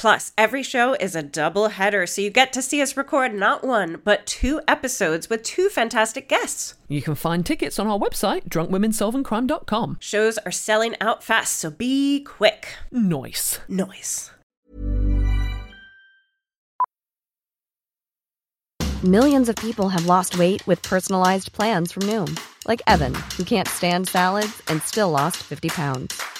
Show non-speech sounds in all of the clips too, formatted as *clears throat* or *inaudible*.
Plus, every show is a double header, so you get to see us record not one, but two episodes with two fantastic guests. You can find tickets on our website, drunkwomensolvingcrime.com. Shows are selling out fast, so be quick. Noise. Noise. Millions of people have lost weight with personalized plans from Noom, like Evan, who can't stand salads and still lost 50 pounds.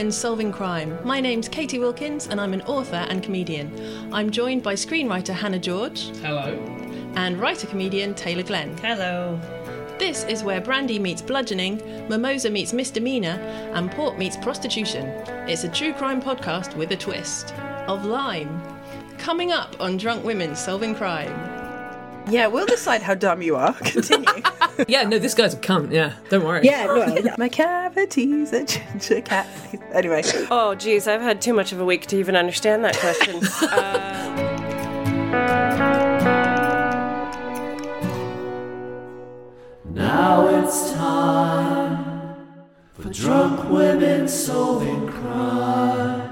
is Drunk Women Solving Crime. My name's Katie Wilkins, and I'm an author and comedian. I'm joined by screenwriter Hannah George Hello. and writer comedian Taylor Glenn. Hello. This is where brandy meets bludgeoning, mimosa meets misdemeanor, and port meets prostitution. It's a true crime podcast with a twist of lime. Coming up on Drunk Women Solving Crime. Yeah, we'll decide how dumb you are. *laughs* Continue. Yeah, no, this guy's a cunt. Yeah, don't worry. yeah, no, Macavity's a ginger cat. Anyway, Oh, geez, I've had too much of a week to even understand that question. *laughs* uh, Now it's time for drunk women solving crime.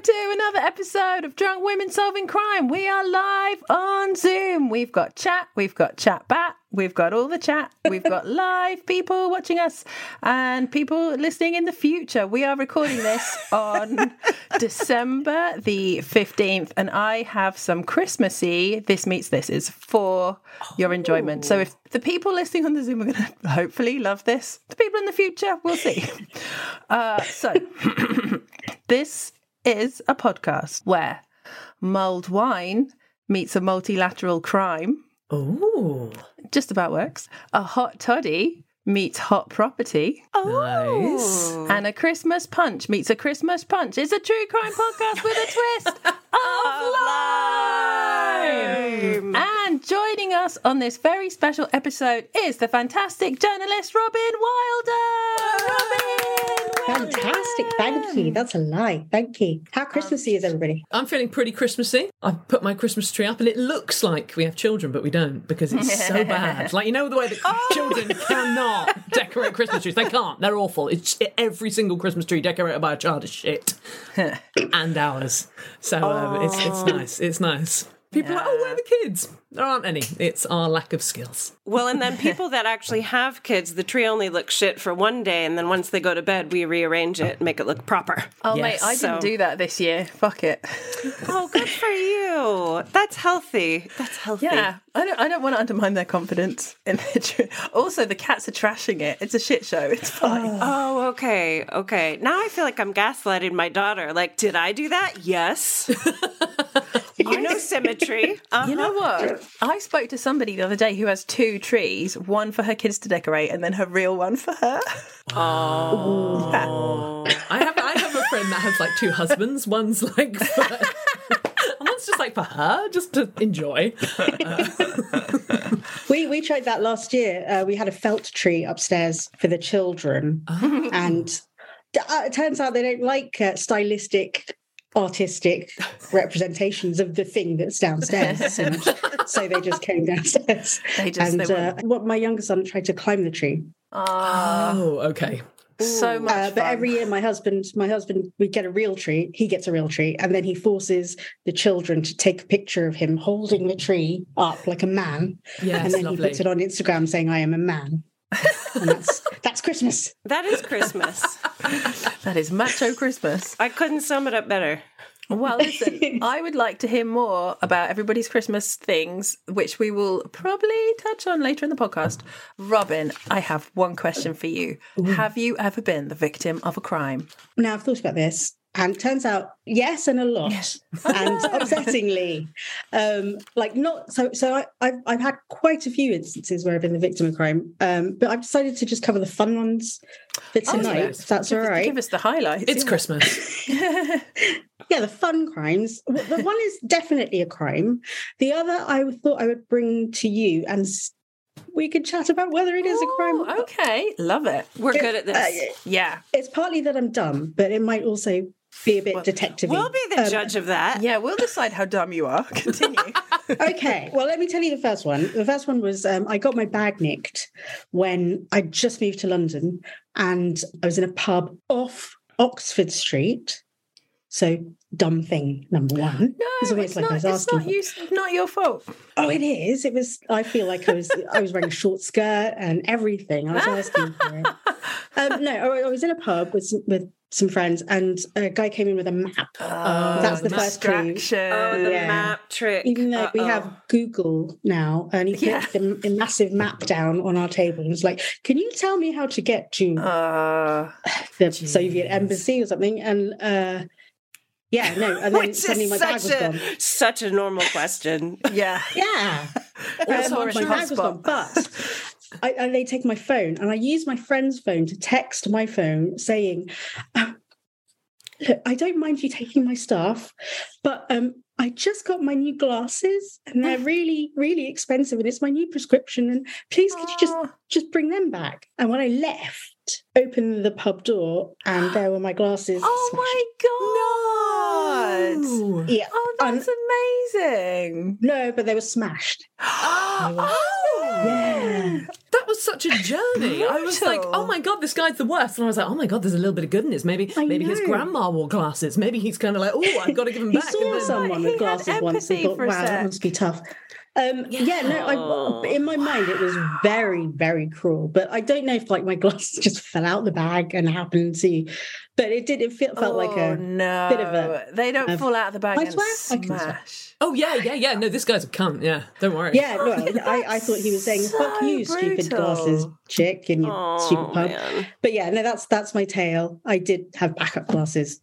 Welcome to another episode of Drunk Women Solving Crime. We are live on Zoom. We've got chat, we've got chat bat, we've got all the chat, we've got *laughs* live people watching us, and people listening in the future. We are recording this on *laughs* December the 15th, and I have some Christmassy This Meets This is for your enjoyment. So if the people listening on the Zoom are going to hopefully love this, the people in the future, we'll see. *laughs* Uh, so *coughs* this is a podcast where mulled wine meets a multilateral crime. Ooh. Just about works. A hot toddy meets hot property. Nice. Oh. And a Christmas punch meets a Christmas punch. It's a true crime podcast with a *laughs* twist of lime. And joining us on this very special episode is the fantastic journalist Robyn Wilder. Robyn, Fantastic. Thank you. That's a lie. Thank you. How Christmassy is everybody? I'm feeling pretty Christmassy. I've put my Christmas tree up and it looks like we have children, but we don't because it's so *laughs* bad. Like, you know, the way that children cannot decorate Christmas trees. They can't. They're awful. It's every single Christmas tree decorated by a child is shit. *laughs* and ours. So um, it's, it's nice. It's nice. People are like, oh, where are the kids? There aren't any. It's our lack of skills. well, and then people that actually have kids, the tree only looks shit for one day, and then once they go to bed, we rearrange it and make it look proper. Oh, Yes. mate, I didn't do that this year. Fuck it. Oh, good for you. That's healthy. That's healthy. Yeah, I don't. I don't want to undermine their confidence in their. tree. also, the cats are trashing it. It's a shit show. It's oh, fine. Oh, okay. Okay. Now I feel like I'm gaslighting my daughter. Like, did I do that? Yes. *laughs* *laughs* you know, symmetry. Uh-huh. You know what? I spoke to somebody the other day who has two trees, one for her kids to decorate and then her real one for her. Oh. I have I have a friend that has like two husbands. One's like for, and one's just like for her, just to enjoy. *laughs* We we tried that last year. Uh, we had a felt tree upstairs for the children, and uh, it turns out they don't like uh, stylistic, artistic *laughs* representations of the thing that's downstairs, and *laughs* so they just came downstairs. They just- and they uh, what my younger son tried to climb the tree, Oh, okay. So much uh, but fun. every year my husband, my husband, we get a real tree. He gets a real tree, and then he forces the children to take a picture of him holding the tree up like a man, Yes, and then lovely. he puts it on Instagram saying, "I am a man." And that's that's Christmas. That is Christmas. *laughs* that is macho Christmas. I couldn't sum it up better. Well, listen, I would like to hear more about everybody's Christmas things, which we will probably touch on later in the podcast. Robyn, I have one question for you. Have you ever been the victim of a crime? Now I've thought about this, and turns out yes, and a lot, and *laughs* upsettingly, um, like not so. So I, I've I've had quite a few instances where I've been the victim of crime, um, but I've decided to just cover the fun ones for tonight. yes. if that's all Give us- Give us the highlights. It's yeah. Christmas. *laughs* yeah, the fun crimes. The one is definitely a crime. The other I thought I would bring to you, and we could chat about whether it is a crime. or Oh, okay, love it. We're good at this. Uh, Yeah, it's partly that I'm dumb, but it might also be a bit detective. we'll be the judge of that. yeah. We'll decide how dumb you are. *laughs* Continue. *laughs* okay, well, let me tell you the first one. The first one was um, I got my bag nicked when I just moved to London and I was in a pub off Oxford Street. So, dumb thing, number one. No, it's almost like not, I was it's not you. Not your fault. Oh, it is. It was. I feel like I was. I was wearing a short skirt and everything. I was asking for it. *laughs* Um, no, I I was in a pub with some, with some friends, and a guy came in with a map. That's the first clue. Oh, the Yeah. map trick. Even though we have Google now, and he put Yeah. the, a massive map down on our table and was like, "Can you tell me how to get to Uh, the Soviet embassy or something?" And uh, yeah, no, *laughs* and then suddenly my bag was such gone. such a normal question. *laughs* yeah. Yeah. Also Um, a my bag was gone, but I, I, they take my phone and I use my friend's phone to text my phone saying, um, Look, I don't mind you taking my stuff, but um, I just got my new glasses and they're really, really expensive and it's my new prescription. And please, could you just Oh. just bring them back? And when I left, opened the pub door and *gasps* there were my glasses. Oh my god! No. Yeah. Oh, that's amazing. No, but they were smashed. *gasps* Oh, Yeah. That was such a journey. I was like, oh my god, this guy's the worst. And I was like, oh my god, there's a little bit of goodness. Maybe I maybe his grandma wore glasses. Maybe he's kind of like, oh, I've got to give him He back. and saw then- someone He with had glasses once and thought, wow, that must be tough. Um, yeah. no, I, in my mind it was very, very cruel. But I don't know if like my *laughs* glasses just fell out the bag and happened to, but it did. It felt, felt like Oh, a no. bit of a- they don't a- fall out of the bag I and swear I swear. Oh yeah, yeah, yeah. No, this guy's a cunt. Yeah, don't worry. yeah. No, I, I thought he was saying, *laughs* "Fuck so you, stupid glasses, chick, in your Oh, stupid pub." man. But yeah, no, that's that's my tale. I did have backup glasses,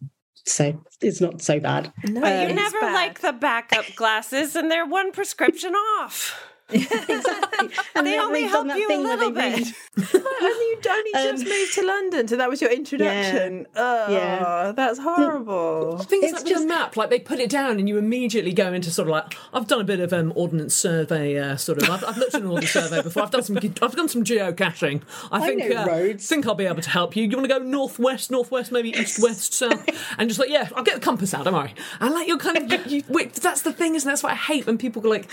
so it's not so bad. No, Um, You never bad. like the backup glasses, and they're one prescription off. *laughs* exactly. *laughs* And They only they've help done that you a thing where little they bit. *laughs* really- and you only just Um, moved to London, so that was your introduction. Oh, Yeah. that's horrible. The thing is, It's like with just- a map, like they put it down, and you immediately go into sort of like I've done a bit of um, ordnance survey, uh, sort of. I've, I've looked at an ordnance survey before. I've done some. I've done some geocaching. I I think know uh, roads. think I'll be able to help you. You want to go northwest, northwest, maybe east, west, south, and just like yeah, I'll get the compass out. Don't worry. And like you're kind of you, you, wait, that's the thing, isn't it? That's what I hate when people go like,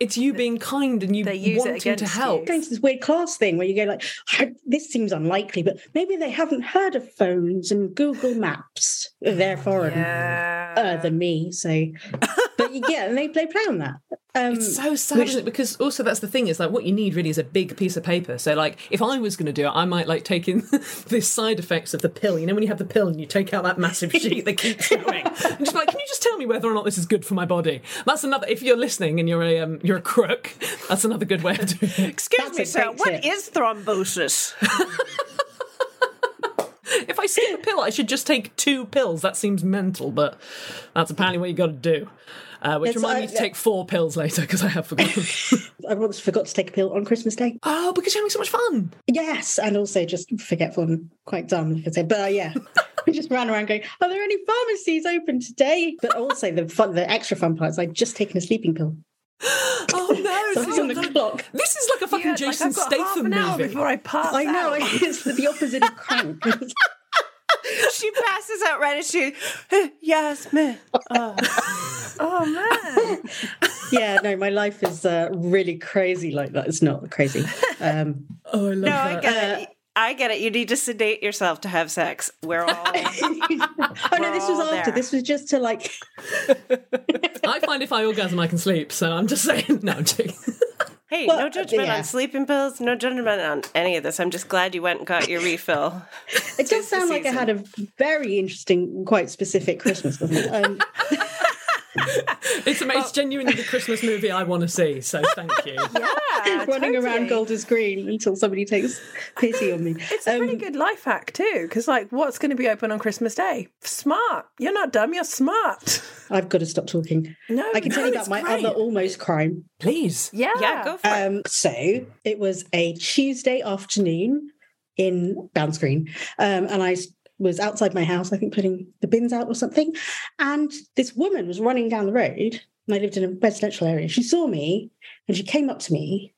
it's you being kind and you They use it wanting to help. you. going to this weird class thing where you go like, this seems unlikely, but maybe they haven't heard of phones and Google Maps. They're foreign Yeah. uh, than me, so. But yeah, and they they play on that. Um, It's so sad, isn't? Because also that's the thing is like what you need really is a big piece of paper. So like if I was going to do it, I might like take in *laughs* the side effects of the pill. You know when you have the pill and you take out that massive sheet that keeps *laughs* going, and just like, can you just tell me whether or not this is good for my body? That's another. If you're listening and you're a um, you're a crook, that's another good way of doing it. *laughs* Excuse That's me, sir. great What tip. is thrombosis? If I skip a pill, I should just take two pills. That seems mental, but that's apparently what you got to do. Uh, which It's, remind uh, me to take four pills later because I have forgotten. *laughs* I once forgot to take a pill on Christmas Day. oh, because you're having so much fun. Yes, and also just forgetful and quite dumb. If I say, but uh, yeah, *laughs* we just ran around going, "Are there any pharmacies open today?" But also the fun, the extra fun part is I'd just taken a sleeping pill. *gasps* Oh no! *laughs* So it's on the clock. This is like a fucking Yeah, like, Jason I've got half Statham an hour movie. before I pass I know out. it's the opposite of crank. she passes out right as she, yes, me. Oh man. *laughs* yeah, no, my life is uh, really crazy like that. It's not crazy. Um, *laughs* oh, I love No, I get it. I get it. You need to sedate yourself to have sex. We're all. *laughs* oh no, this was after. there. This was just to like. I find if I orgasm, I can sleep. So I'm just saying. No, I'm joking. Hey, Well, no judgment yeah. on sleeping pills. No judgment on any of this. I'm just glad you went and got your refill. It does sound like I had a very interesting, quite specific Christmas, doesn't it? Um, *laughs* It's, ama- it's genuinely the Christmas movie I want to see. So thank you. *laughs* Yeah, running totally. around Golders Green until somebody takes pity on me. It's a pretty Um, good life hack too, because like, what's going to be open on Christmas Day? Smart. You're not dumb. You're smart. I've got to stop talking. No, I can no, tell you about my great. other almost crime. Please. Yeah. Yeah, go for it. Um, so it was a Tuesday afternoon in Bounds Green, um, and I s- was outside my house, I think putting the bins out or something, and this woman was running down the road, and I lived in a residential area. She saw me, and she came up to me,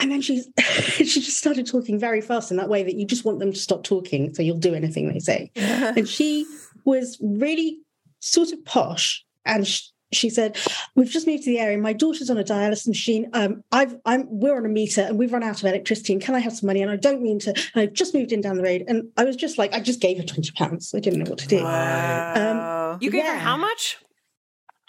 and then she *laughs* she just started talking very fast in that way that you just want them to stop talking, so you'll do anything they say. *laughs* and she was really sort of posh and sh- she said we've just moved to the area. My daughter's on a dialysis machine. Um i've i'm we're on a meter and we've run out of electricity and can i have some money? And i don't mean to and i've just moved in down the road. And i was just like i just gave her 20 pounds. I didn't know what to do. Wow. you gave her how much?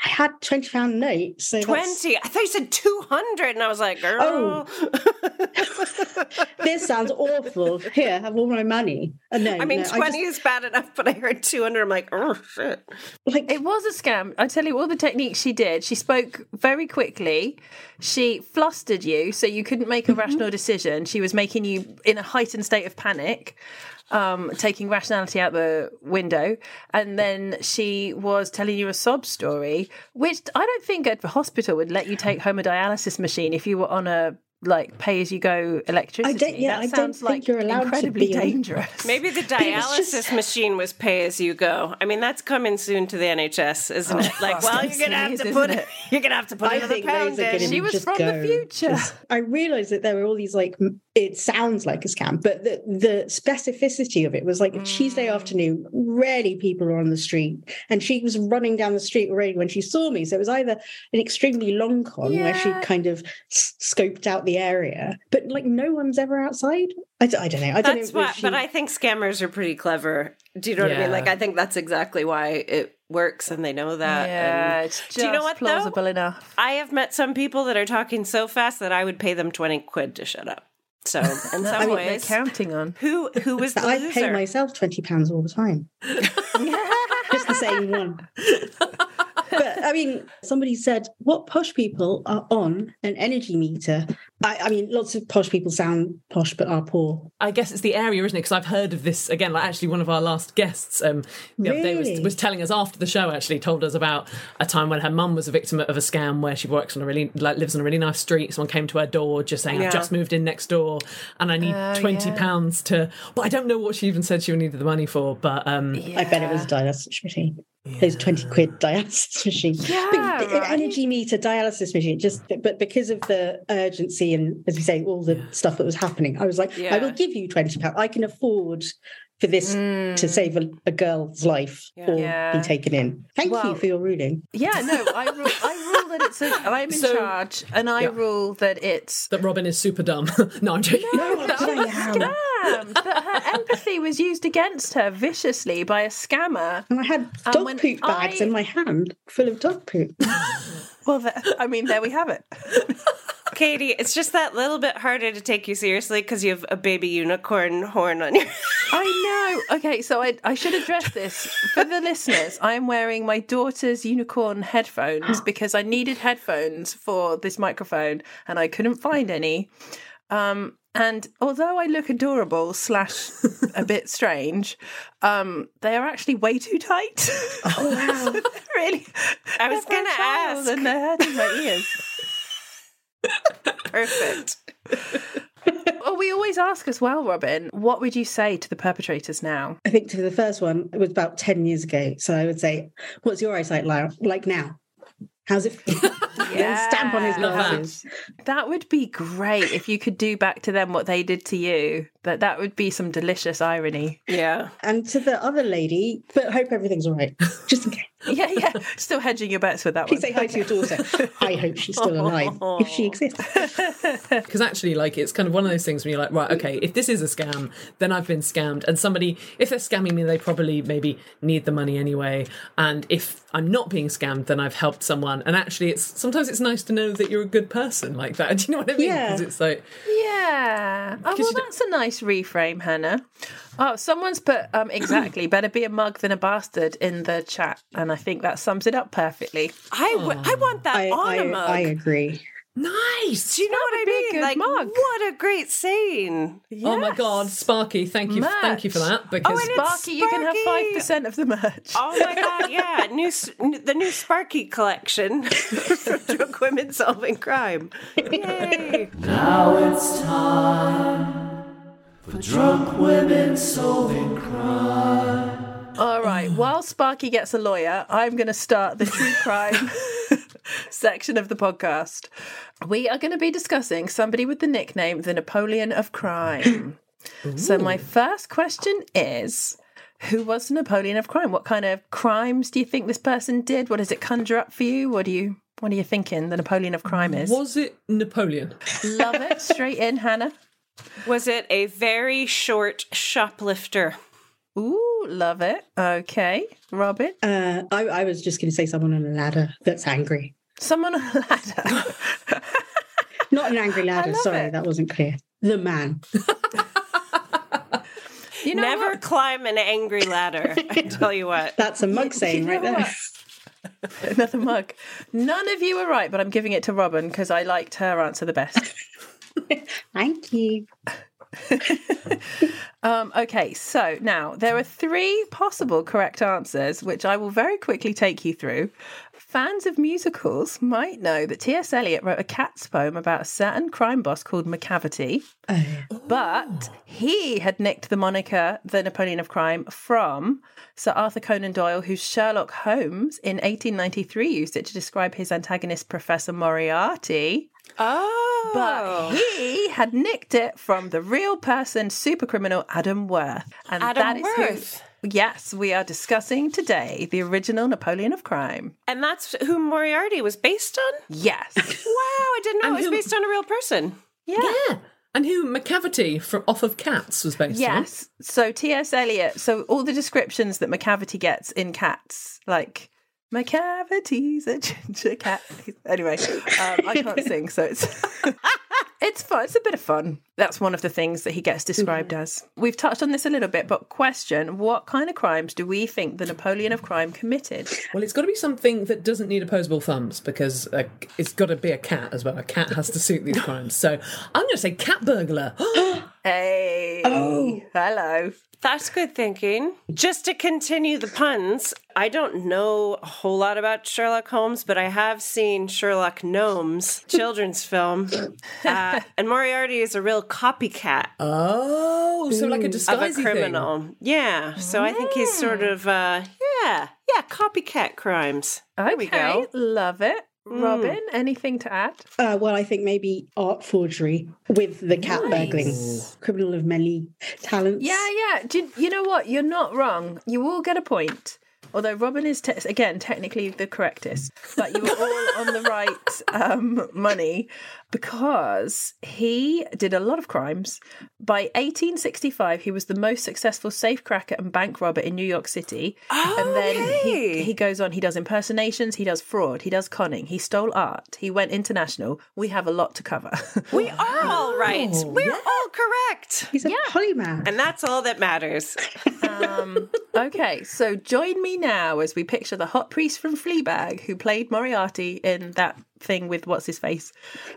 I had 20 pound note so that's- 20. I thought you said 200. And I was like, girl. *laughs* this sounds awful here I have all my money uh, no I mean, no, 20 just- is bad enough, but I heard 200. I'm like, oh, shit. like It was a scam. I tell you all the techniques she did. She spoke very quickly. She flustered you so you couldn't make a rational decision. She was making you in a heightened state of panic, um, taking rationality out the window. And then she was telling you a sob story, which I don't think a hospital would let you take home a dialysis machine if you were on a like pay as you go electricity. yeah, that I don't sounds think like you're allowed to incredibly be on- dangerous. Maybe the *laughs* it was dialysis just- machine was pay as you go. I mean, that's coming soon to the NHS, isn't it? Like, well, you're gonna have to put it? *laughs* you're gonna have to put I another pound in. She was just from the future. Just- I realized that there were all these like m- it sounds like a scam, but the the specificity of it was like a Tuesday Mm. afternoon. Rarely people are on the street, and she was running down the street already when she saw me. So it was either an extremely long con where she kind of s- scoped out the area, but like no one's ever outside. I, d- I don't know. I don't That's know. what, she- but I think scammers are pretty clever. Do you know what I mean? Like, I think that's exactly why it works, and they know that. yeah, and- it's just Do you know what, though? plausible enough. I have met some people that are talking so fast that I would pay them twenty quid to shut up. So, in *laughs* some I mean, ways, counting on. who who was the I loser? pay myself twenty pounds all the time. *laughs* Just the same one. *laughs* but I mean, somebody said, "What posh people are on an energy meter?" I, I mean, lots of posh people sound posh but are poor. I guess it's the area, isn't it? Because I've heard of this again. Like actually, one of our last guests um, the other day was, was telling us after the show. Actually, told us about a time when her mum was a victim of a scam where she works on a really like lives on a really nice street. Someone came to her door just saying, Yeah. "I've just moved in next door and I need Oh, twenty yeah. pounds to." But I don't know what she even said she needed the money for. But um, I bet it was a dialysis machine. Those twenty quid dialysis *laughs* machine. Yeah, But right. energy meter dialysis machine. Just but because of the urgency and as you say, all the stuff that was happening, I was like, I will give you twenty pounds. I can afford for this to save a, a girl's life or Mm. Yeah. be taken in. Thank Well, you for your ruling. Yeah, no, I rule, I rule that it's. A, I'm in So- charge, and I Yeah. rule that it's. that Robyn is super dumb. *laughs* no, I'm joking. No, That I was a am. that her empathy was used against her viciously by a scammer. And I had dog when poop bags I- in my hand full of dog poop. *laughs* Well, th- I mean, there we have it. *laughs* Katie, it's just that little bit harder to take you seriously because you have a baby unicorn horn on your. *laughs* I know. Okay, so I, I should address this for the listeners. I'm wearing my daughter's unicorn headphones *gasps* because I needed headphones for this microphone and I couldn't find any. Um, and although I look adorable slash a bit *laughs* strange, um, they are actually way too tight. Oh wow! *laughs* really, I was gonna fragile ask. and they're hurting my ears. Perfect. Well, we always ask as well, Robyn. What would you say to the perpetrators now? I think to the first one, it was about 10 years ago. So I would say, what's your eyesight like now? How's it feel? Then *laughs* *laughs* stamp on his Love that. glasses. That would be great if you could do back to them what they did to you. That that would be some delicious irony. Yeah. And to the other lady, but hope everything's all right. Just in case. *laughs* Yeah, yeah. Still hedging your bets with that Please one. say hi to your daughter. I hope she's still *laughs* oh. alive, if she exists. *laughs* Because actually, like, it's kind of one of those things when you're like, right, okay, if this is a scam, then I've been scammed. And somebody, if they're scamming me, they probably maybe need the money anyway. And if I'm not being scammed, then I've helped someone. And actually, it's sometimes it's nice to know that you're a good person like that. Do you know what I mean? Yeah. Because it's like, Yeah. Oh, well, that's a nice reframe, Hannah. Oh, someone's put um, *clears throat* exactly better be a mug than a bastard in the chat, and I think that sums it up perfectly. I, w- I want that I, on I, a mug. I agree. nice. Do you know what I a mean? Like, mug. what a great saying. Oh my God, Sparky, thank you, thank you for that. Because and it's Sparky, you can have five percent of the merch. Oh my god, yeah. *laughs* New the new Sparky collection *laughs* from Drunk Women Solving Crime. *laughs* Yay. Now it's time for drunk women solving crime. All right. While Sparky gets a lawyer, I'm going to start the true crime *laughs* section of the podcast. We are going to be discussing somebody with the nickname the Napoleon of Crime. *clears throat* so, my first question is. Who was the Napoleon of crime? What kind of crimes do you think this person did? What does it conjure up for you? What do you what are you thinking the Napoleon of crime is? was it Napoleon? Love it. Straight in, Hannah. Was it a very short shoplifter? Ooh, love it. Okay. Robyn. Uh, I, I was just going to say someone on a ladder that's angry. Someone on a ladder. *laughs* Not an angry ladder. Sorry, it. that wasn't clear. The man. You know Never what? climb an angry ladder. *laughs* I tell you what. That's a mug saying you right know there. *laughs* Another mug. None of you are right, but I'm giving it to Robyn because I liked her answer the best. *laughs* Thank you. *laughs* Um, okay, so now there are three possible correct answers, which I will very quickly take you through. Fans of musicals might know that T.S. Eliot wrote a cat's poem about a certain crime boss called Macavity, but he had nicked the moniker the Napoleon of Crime from Sir Arthur Conan Doyle, whose Sherlock Holmes in 1893 used it to describe his antagonist, Professor Moriarty. Oh. But he had nicked it from the real person, super criminal Adam Worth. And Adam that is who- yes, we are discussing today the original Napoleon of Crime. and that's who Moriarty was based on? Yes. *laughs* Wow, I didn't know And it was who- based on a real person. Yeah. yeah. And who Macavity from off of Cats was based on. yes. So T.S. Eliot, so all the descriptions that Macavity gets in cats, like Macavity's a ginger cat. Anyway, um, I can't sing, so it's *laughs* it's fun. It's a bit of fun. That's one of the things that he gets described as. We've touched on this a little bit, but question: What kind of crimes do we think the Napoleon of crime committed? Well, it's got to be something that doesn't need opposable thumbs because uh, it's got to be a cat as well. A cat has to suit these *laughs* crimes. So I'm going to say cat burglar. *gasps* Hey, Oh. hello. That's good thinking. Just to continue the puns, I don't know a whole lot about Sherlock Holmes, but I have seen Sherlock Gnomes *laughs* children's film, uh, and Moriarty is a real copycat oh, so like a of a disguise criminal. Yeah, so I think he's sort of uh, yeah, yeah, copycat crimes. There we go. love it. Robyn, anything to add? Uh, well, I think maybe art forgery with the cat burgling. Criminal of many talents. Yeah, yeah. Do you, you know what? You're not wrong. You all get a point. Although Robyn is te- again technically the correctest, but you were all on the right um, money because he did a lot of crimes. By 1865, he was the most successful safecracker and bank robber in New York City. Oh, and then he, Okay. he goes on. He does impersonations. He does fraud. He does conning. He stole art. He went international. We have a lot to cover. *laughs* We are all right. We're all correct. He's a polymath. And that's all that matters. um, Okay, so join me now as we picture the hot priest from Fleabag who played Moriarty in that thing with what's his face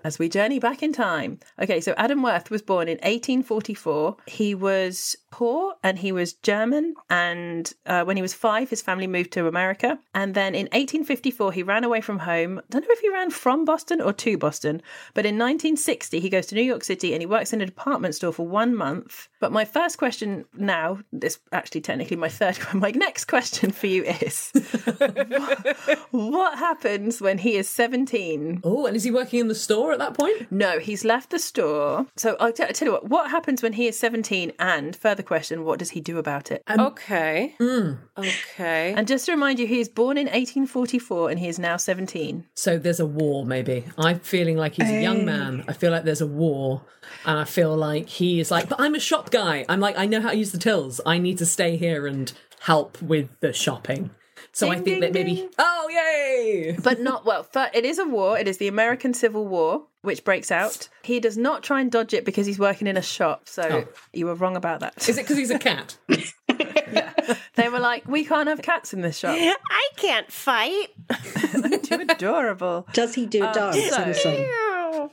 as we journey back in time. Okay, so Adam Worth was born in 1844. He was poor and he was German. And uh, when he was five, his family moved to America. And then in 1854, he ran away from home. I don't know if he ran from Boston or to Boston, but in 1960, he goes to New York City and he works in a department store for one month. But my first question now, this actually technically my third, *laughs* my next question for you is what, *laughs* what happens when he is 17? Oh, and is he working in the store at that point? No, he's left the store. So I'll t- tell you what, what happens when he is 17? And further question, what does he do about it? Okay. Hmm. Okay. And just to remind you, he is born in 1844 and he is now 17. So there's a war, maybe. I'm feeling like he's a young man. I feel like there's a war. And I feel like he is like, but I'm a shop guy. I'm like, I know how to use the tills. I need to stay here and help with the shopping. So I think ding, that maybe. ding. Oh, yay! But not, well, fir- it is a war. It is the American Civil War, which breaks out. He does not try and dodge it because he's working in a shop. So Oh. you were wrong about that. Is it because he's a cat? *laughs* They were like, we can't have cats in this shop. *laughs* I can't fight. *laughs* Too adorable. Does he do a dance in the song?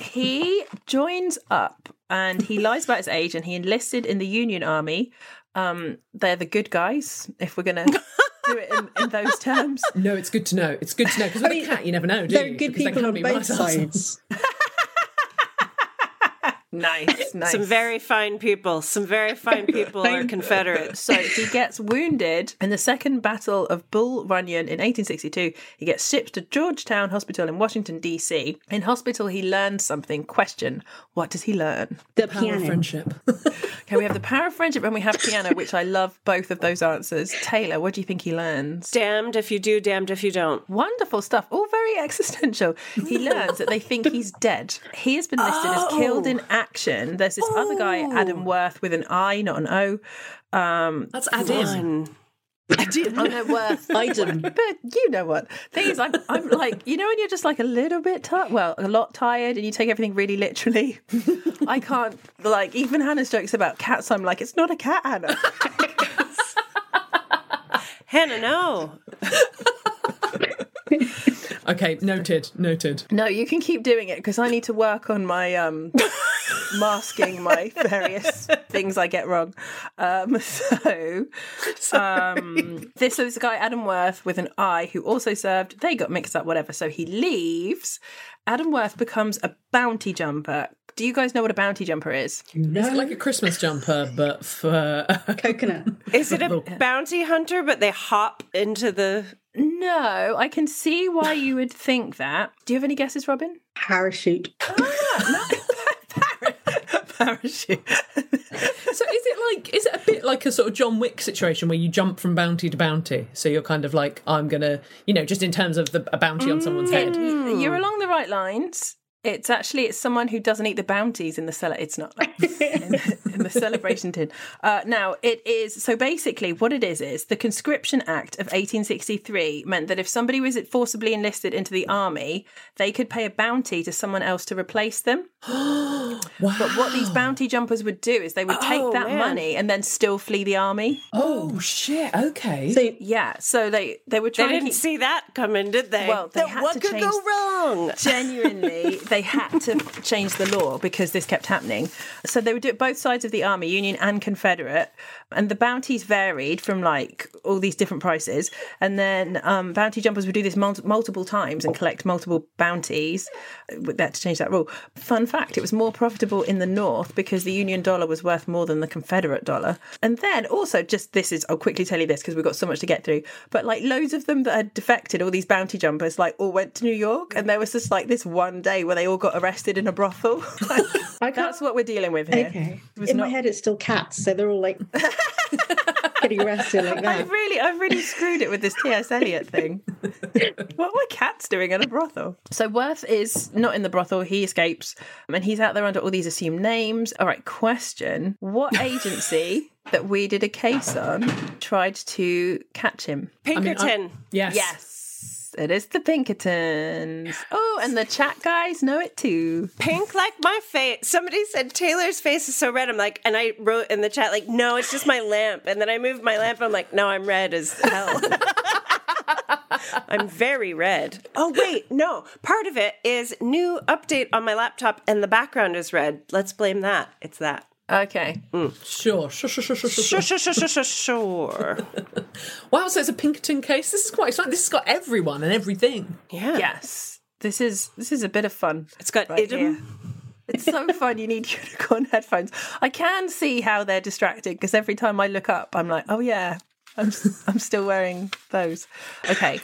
he joins up and he lies about his age and he enlisted in the Union Army. Um, they're the good guys, if we're going to do it in, in those terms. No, it's good to know. It's good to know because with mean, a cat, you never know, do They're you? good people on both sides. *laughs* Nice, *laughs* nice. Some very fine people. Some very fine people are Confederates. So he gets wounded in the Second Battle of Bull Runyon in 1862. He gets shipped to Georgetown Hospital in Washington, D.C. In hospital, he learns something. Question What does he learn? The Power piano. of friendship. *laughs* Okay, we have the power of friendship and we have piano, which I love both of those answers. Taylor, what do you think he learns? Damned if you do, damned if you don't. Wonderful stuff, all very *laughs* existential. He learns that they think he's dead. He has been listed as killed in oh. Action. There's this other guy, Adam Wirth, with an I, not an O. Um, That's Adam. Fun. *laughs* I know Worth. *laughs* Item. But you know what? Thing is, I'm, I'm like, you know, when you're just like a little bit tired, well, a lot tired, and you take everything really literally. *laughs* I can't, like, even Hannah's jokes about cats, I'm like, it's not a cat, Hannah. Hannah, no. Okay, noted, noted. No, you can keep doing it because I need to work on my um, masking my *laughs* various things I get wrong. Um, *laughs* so, um, this is a guy, Adam Wirth, with an I, who also served. They got mixed up, whatever. So he leaves. Adam Worth becomes a bounty jumper. Do you guys know what a bounty jumper is? It's like a Christmas jumper, but for *laughs* Coconut. Is it a bounty hunter, but they hop into the. No, I can see why you would think that. Do you have any guesses, Robyn? Parachute. Parachute. So is it like is it a bit like a sort of John Wick situation where you jump from bounty to bounty? So you're kind of like I'm gonna, you know, just in terms of the, a bounty on someone's mm. head. You're along the right lines. It's actually it's someone who doesn't eat the bounties in the cellar. It's not in, *laughs* in the celebration tin. Uh, now it is so basically what it is is the Conscription Act of 1863 meant that if somebody was forcibly enlisted into the army, they could pay a bounty to someone else to replace them. Wow. *gasps* But what these bounty jumpers would do is they would take Oh, that man. money and then still flee the army. Oh shit. Okay. So Yeah, so they they were They trying to didn't keep see that coming, did they? Well, they That- had what to could change- go wrong? genuinely *laughs* they had to change the law because this kept happening. So they would do it both sides of the army union and confederate and the bounties varied from like all these different prices and then um, bounty jumpers would do this mul- multiple times and collect multiple bounties they had to change that rule fun fact it was more profitable in the north because the union dollar was worth more than the confederate dollar and then also just this is i'll quickly tell you this because we've got so much to get through but like loads of them that had defected all these bounty jumpers like all went to new york and there was just like this one day where they all got arrested in a brothel *laughs* I can't. that's what we're dealing with here Okay. In my not- head, it's still cats, so they're all like *laughs* *laughs* getting arrested like that. I've really, I've really screwed it with this T.S. Eliot thing. *laughs* what were cats doing in a brothel? So Worth is not in the brothel. He escapes, and he's out there under all these assumed names. All right, question: What *laughs* agency that we did a case on tried to catch him? Pinkerton. Yes. Yes. It is the Pinkertons. Oh, and the chat guys know it too. Pink like my face. Somebody said Taylor's face is so red. I'm like, and I wrote in the chat like, no, it's just my lamp. And then I moved my lamp. I'm like, no, I'm red as hell. *laughs* I'm very red. Oh wait, no. Part of it is new update on my laptop, and the background is red. Let's blame that. It's that. Okay. Sure, sure, sure, sure, sure, Sure, sure. sure, sure, sure, sure, sure. *laughs* Wow, so it's a Pinkerton case. This is quite exciting. This has got everyone and everything. Yeah. Yes. This is this is a bit of fun. It's got right idem. here. It's so *laughs* fun. You need *laughs* unicorn headphones. I can see how they're distracted because every time I look up, I'm like, oh yeah, I'm I'm still wearing those. Okay.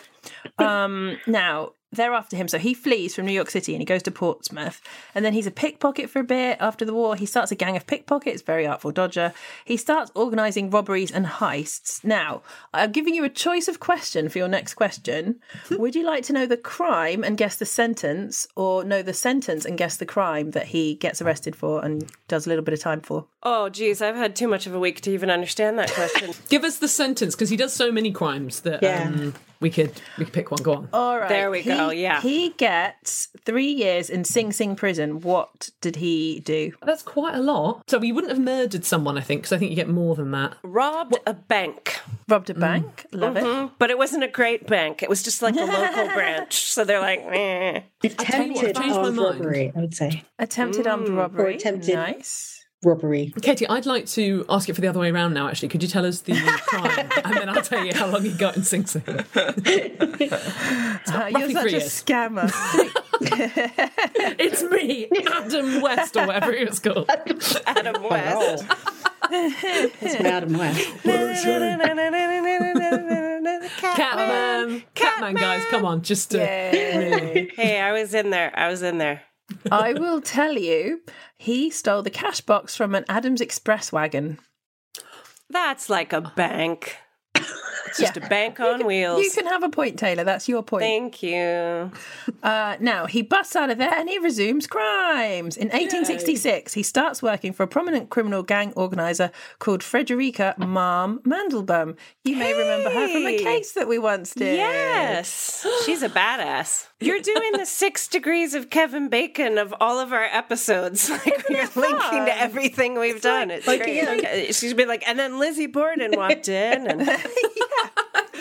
Um, now they're after him, so he flees from New York City and he goes to Portsmouth, and then he's a pickpocket for a bit. After the war, he starts a gang of pickpockets. Very artful dodger. He starts organising robberies and heists. Now, I'm giving you a choice of question for your next question. *laughs* Would you like to know the crime and guess the sentence, or know the sentence and guess the crime that he gets arrested for and does a little bit of time for? Oh, geez, I've had too much of a week to even understand that question. *laughs* Give us the sentence because he does so many crimes that Yeah. um, we could we could pick one. Go on. All right. There we go, yeah. He gets three years in Sing Sing prison. What did he do? That's quite a lot. So he wouldn't have murdered someone, I think, because I think you get more than that. Robbed a bank. Robbed a bank. Love it. But it wasn't a great bank. It was just like a local *laughs* branch. So they're like, eh. Attempted changed armed robbery, I would say. Attempted armed robbery. attempted- Nice. Robbery. Katie, I'd like to ask it for the other way around now. Actually, could you tell us the *laughs* crime, and then I'll tell you how long he got in Sing Sing. *laughs* Uh, you're such a years. scammer. *laughs* It's me, Adam West, or whatever he was called. Adam West. It's from Adam West. Catman, Catman, guys, come on, just uh, really. Hey, I was in there. I was in there. I will tell you, he stole the cash box from an Adams Express wagon. That's like a bank. It's just a bank on wheels. You can have a point, Taylor. That's your point. Thank you. Uh, now, he busts out of there and he resumes crimes. In 1866, he starts working for a prominent criminal gang organizer called Fredericka Marm Mandelbaum. You may remember her from a case that we once did. Yes. *gasps* She's a badass. You're doing the six degrees of Kevin Bacon of all of our episodes. *laughs* Like *laughs* you're linking to everything we've done. It's like, great. know- Like, she's been like, and then Lizzie Borden walked in and *laughs*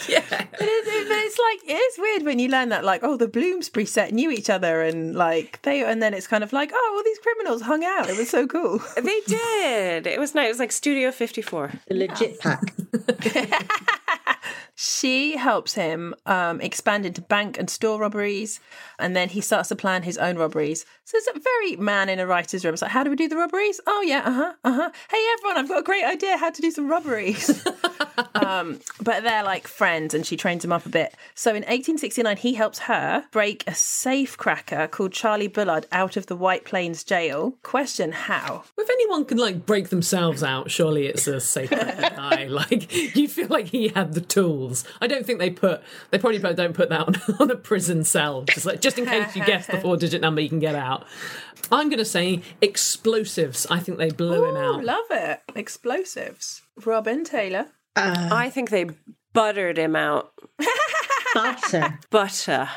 *laughs* But it, it- but it's like it's weird when you learn that, like, oh, the Bloomsbury set knew each other, and like they, and then it's kind of like, oh, all these criminals hung out. It was so cool. *laughs* they did. It was nice. It was like Studio 54. The legit pack. *laughs* She helps him um, expand into bank and store robberies, and then he starts to plan his own robberies. So it's a very man in a writer's room. It's like, how do we do the robberies? Oh yeah, uh huh, uh huh. Hey everyone, I've got a great idea how to do some robberies. *laughs* um, but they're like friends, and she trains him up a bit. So in 1869, he helps her break a safe cracker called Charlie Bullard out of the White Plains jail. Question: How? If anyone can like break themselves out, surely it's a safe guy. *laughs* Like you feel like he had the tools. I don't think they put. They probably don't put that on, *laughs* on a prison cell, just like just in case you guess the four-digit number, you can get out. I'm going to say explosives. I think they blew him out. love it. Explosives. Robyn Taylor. Uh, I think they buttered him out. *laughs* Butter. Butter.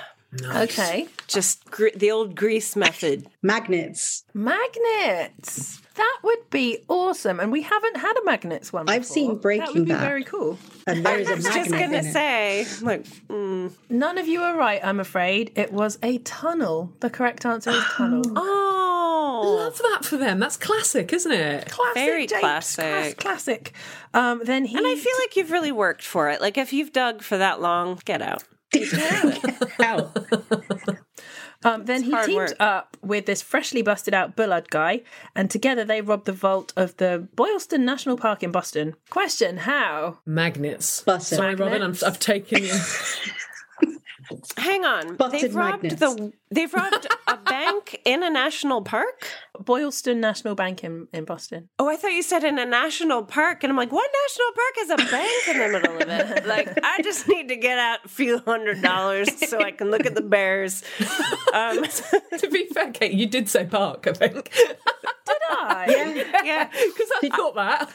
Okay. Just gr- the old grease method. Magnets. Magnets. That would be awesome. And we haven't had a magnets one. I've before. seen That Breaking would be Bad. very cool. And there is a I was just gonna say, like, mm. None of you are right, I'm afraid. It was a tunnel. The correct answer is tunnel. *gasps* oh, Love that for them. That's classic, isn't it? Classic, Very Japes. classic. Class- classic. Um, then he. and I feel like you've really worked for it. Like, if you've dug for that long, get out. *laughs* Ow. *laughs* Um, then he hard teams work. up with this freshly busted out Bullard guy, and together they rob the vault of the Boylston National Park in Boston. Question: How? Magnets. Butter. Sorry, Robyn. I'm, I've taken. *laughs* Hang on, Butted they've robbed magnets. the they've robbed a *laughs* bank in a national park. Boylston National Bank in, in Boston. Oh, I thought you said in a national park, and I'm like, what national park has a bank in the middle of it? *laughs* Like, I just need to get out a few hundred dollars so I can look at the bears. *laughs* Um, to be fair, Kate, you did say park. I think Did I? yeah, because I thought that.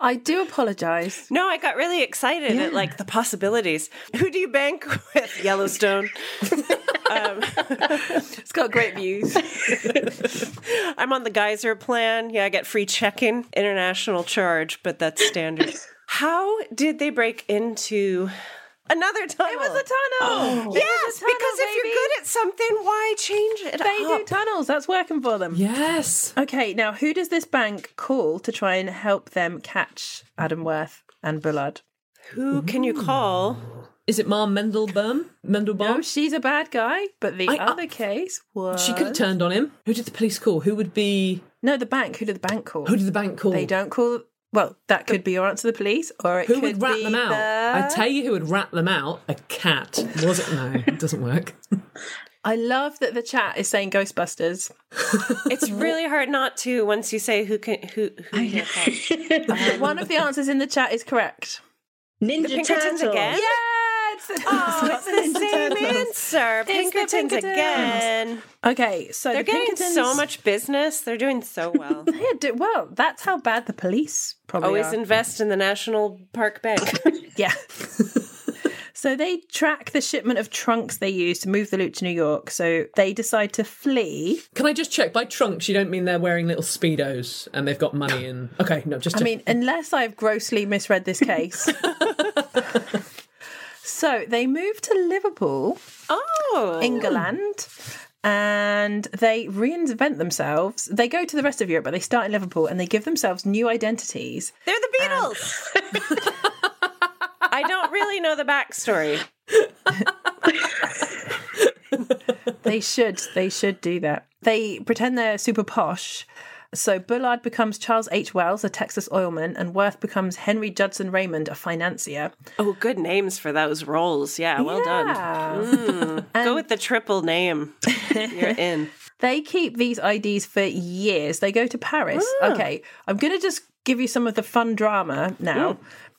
I do apologise. No, I got really excited at like the possibilities. Who do you bank with? Yellowstone. um, *laughs* It's got great views. *laughs* I'm on the geyser plan. Yeah, I get free checking, international charge, but that's standard. *laughs* How did they break into another tunnel? Oh. It was a tunnel. It Yes, a tunnel, because if you're good at something, why change it They do tunnels. That's working for them. Yes. Okay, now who does this bank call to try and help them catch Adam Worth and Bullard? Who can you call? Is it Ma Mandelbaum? Mandelbaum? No, she's a bad guy, but the I- I- other case was She could have turned on him. Who did the police call? Who would be? No, the bank. Who did the bank call? Who did the bank call? They don't call. Well, that could be your answer. To the police, or it Who could would rat be them out? the- I tell you, who would rat them out? A cat. Was it? No, it doesn't work. I love that the chat is saying Ghostbusters. It's really hard not to once you say who can who who can you call. Uh, *laughs* One of the answers in the chat is correct. Ninja The Turtles. again? Yeah, it's, *laughs* Oh, it's the same answer. the Pinkertons Pinkertons. again. Okay, so They're the getting Pinkertons, so much business. They're doing so *laughs* well. Yeah, do, well, that's how bad the police probably Always are. invest in the National Park Bank. *laughs* Yeah. so they track the shipment of trunks they use to move the loot to New York. So they decide to flee. Can I just check? By trunks, you don't mean they're wearing little speedos and they've got money in. Okay, no, just. I mean, unless I've grossly misread this case. So they move to Liverpool, oh, England. And they reinvent themselves. They go to the rest of Europe, but they start in Liverpool and they give themselves new identities. they're the um, Beatles. *laughs* I don't really know the backstory. They should. They should do that. They pretend they're super posh. So Bullard becomes Charles H. Wells, a Texas oilman, and Worth becomes Henry Judson Raymond, a financier. Oh, good names for those roles. Yeah, well done. done. Mm. Go with the triple name. *laughs* You're in. They keep these IDs for years. They go to Paris. Ah. Okay, I'm going to just give you some of the fun drama now.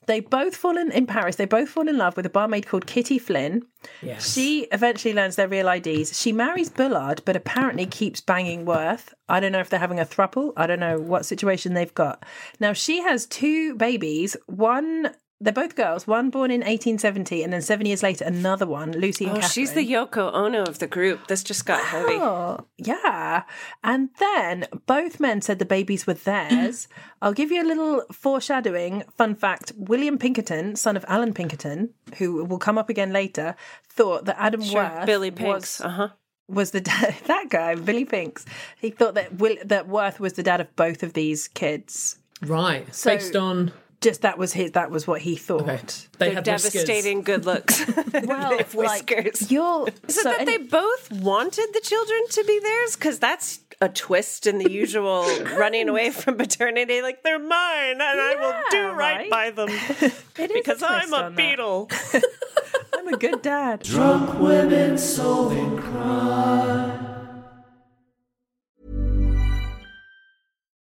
They both fall in, in Paris. They both fall in love with a barmaid called Kitty Flynn. yes. She eventually learns their real IDs. She marries Bullard, but apparently keeps banging Worth. I don't know if they're having a thruple. I don't know what situation they've got. Now, she has two babies. One, they're both girls. One born in 1870, and then seven years later, another one, Lucy and Oh, she's the Yoko Ono of the group. This just got heavy. Oh, yeah. And then both men said the babies were theirs. *clears throat* I'll give you a little foreshadowing. Fun fact William Pinkerton, son of Allan Pinkerton, who will come up again later, thought that Adam Sure, Worth Billy Pinks. was, Uh huh. was the dad, *laughs* that guy, Billy Pinks. He thought that Will, that Worth was the dad of both of these kids. right. So- Based on. Just that was his. That was what he thought. Okay. They They're had whiskers. devastating good looks. *laughs* Well, they have like, whiskers. you're Is it that they both wanted the children to be theirs? Because that's a twist in the usual *laughs* running away from paternity. Like they're mine, and I will do right, right? by them *laughs* It is because I'm a beetle. I'm a good dad. Drunk women solving crime.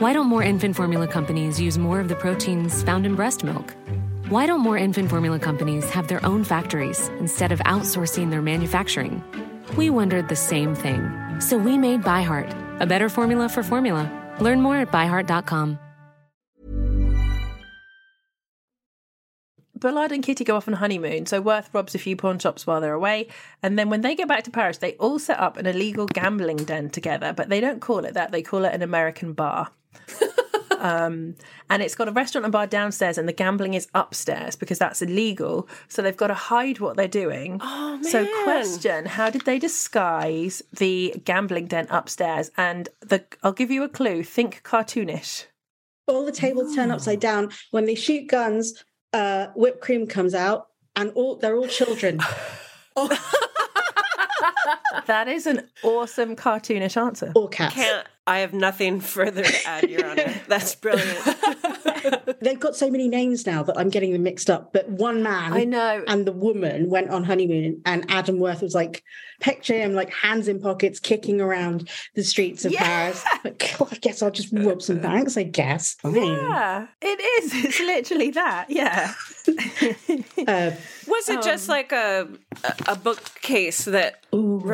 Why don't more infant formula companies use more of the proteins found in breast milk? Why don't more infant formula companies have their own factories instead of outsourcing their manufacturing? We wondered the same thing. So we made ByHeart, a better formula for formula. Learn more at byheart.com. Bullard and Kitty go off on honeymoon, so Worth robs a few pawn shops while they're away. And then when they get back to Paris, they all set up an illegal gambling den together, but they don't call it that. They call it an American bar. Um, and it's got a restaurant and bar downstairs, and the gambling is upstairs because that's illegal. So they've got to hide what they're doing. Oh man! So, question: How did they disguise the gambling den upstairs? And the I'll give you a clue. Think cartoonish. all the tables turn upside down. When they shoot guns, uh, whipped cream comes out, and all they're all children. *laughs* *laughs* *laughs* That is an awesome cartoonish answer. All cats. Can't. I have nothing further to add, Your Honor. *laughs* That's brilliant. *laughs* They've got so many names now that I'm getting them mixed up. But one man I know. and the woman went on honeymoon, and Adam Worth was like, picture him like hands in pockets, kicking around the streets of Yeah. Paris. *laughs* Like, "Oh, I guess I'll just rob some banks, I guess. Fine." Yeah, it is. It's literally that. Yeah. Uh, Was it just Um, like a a bookcase that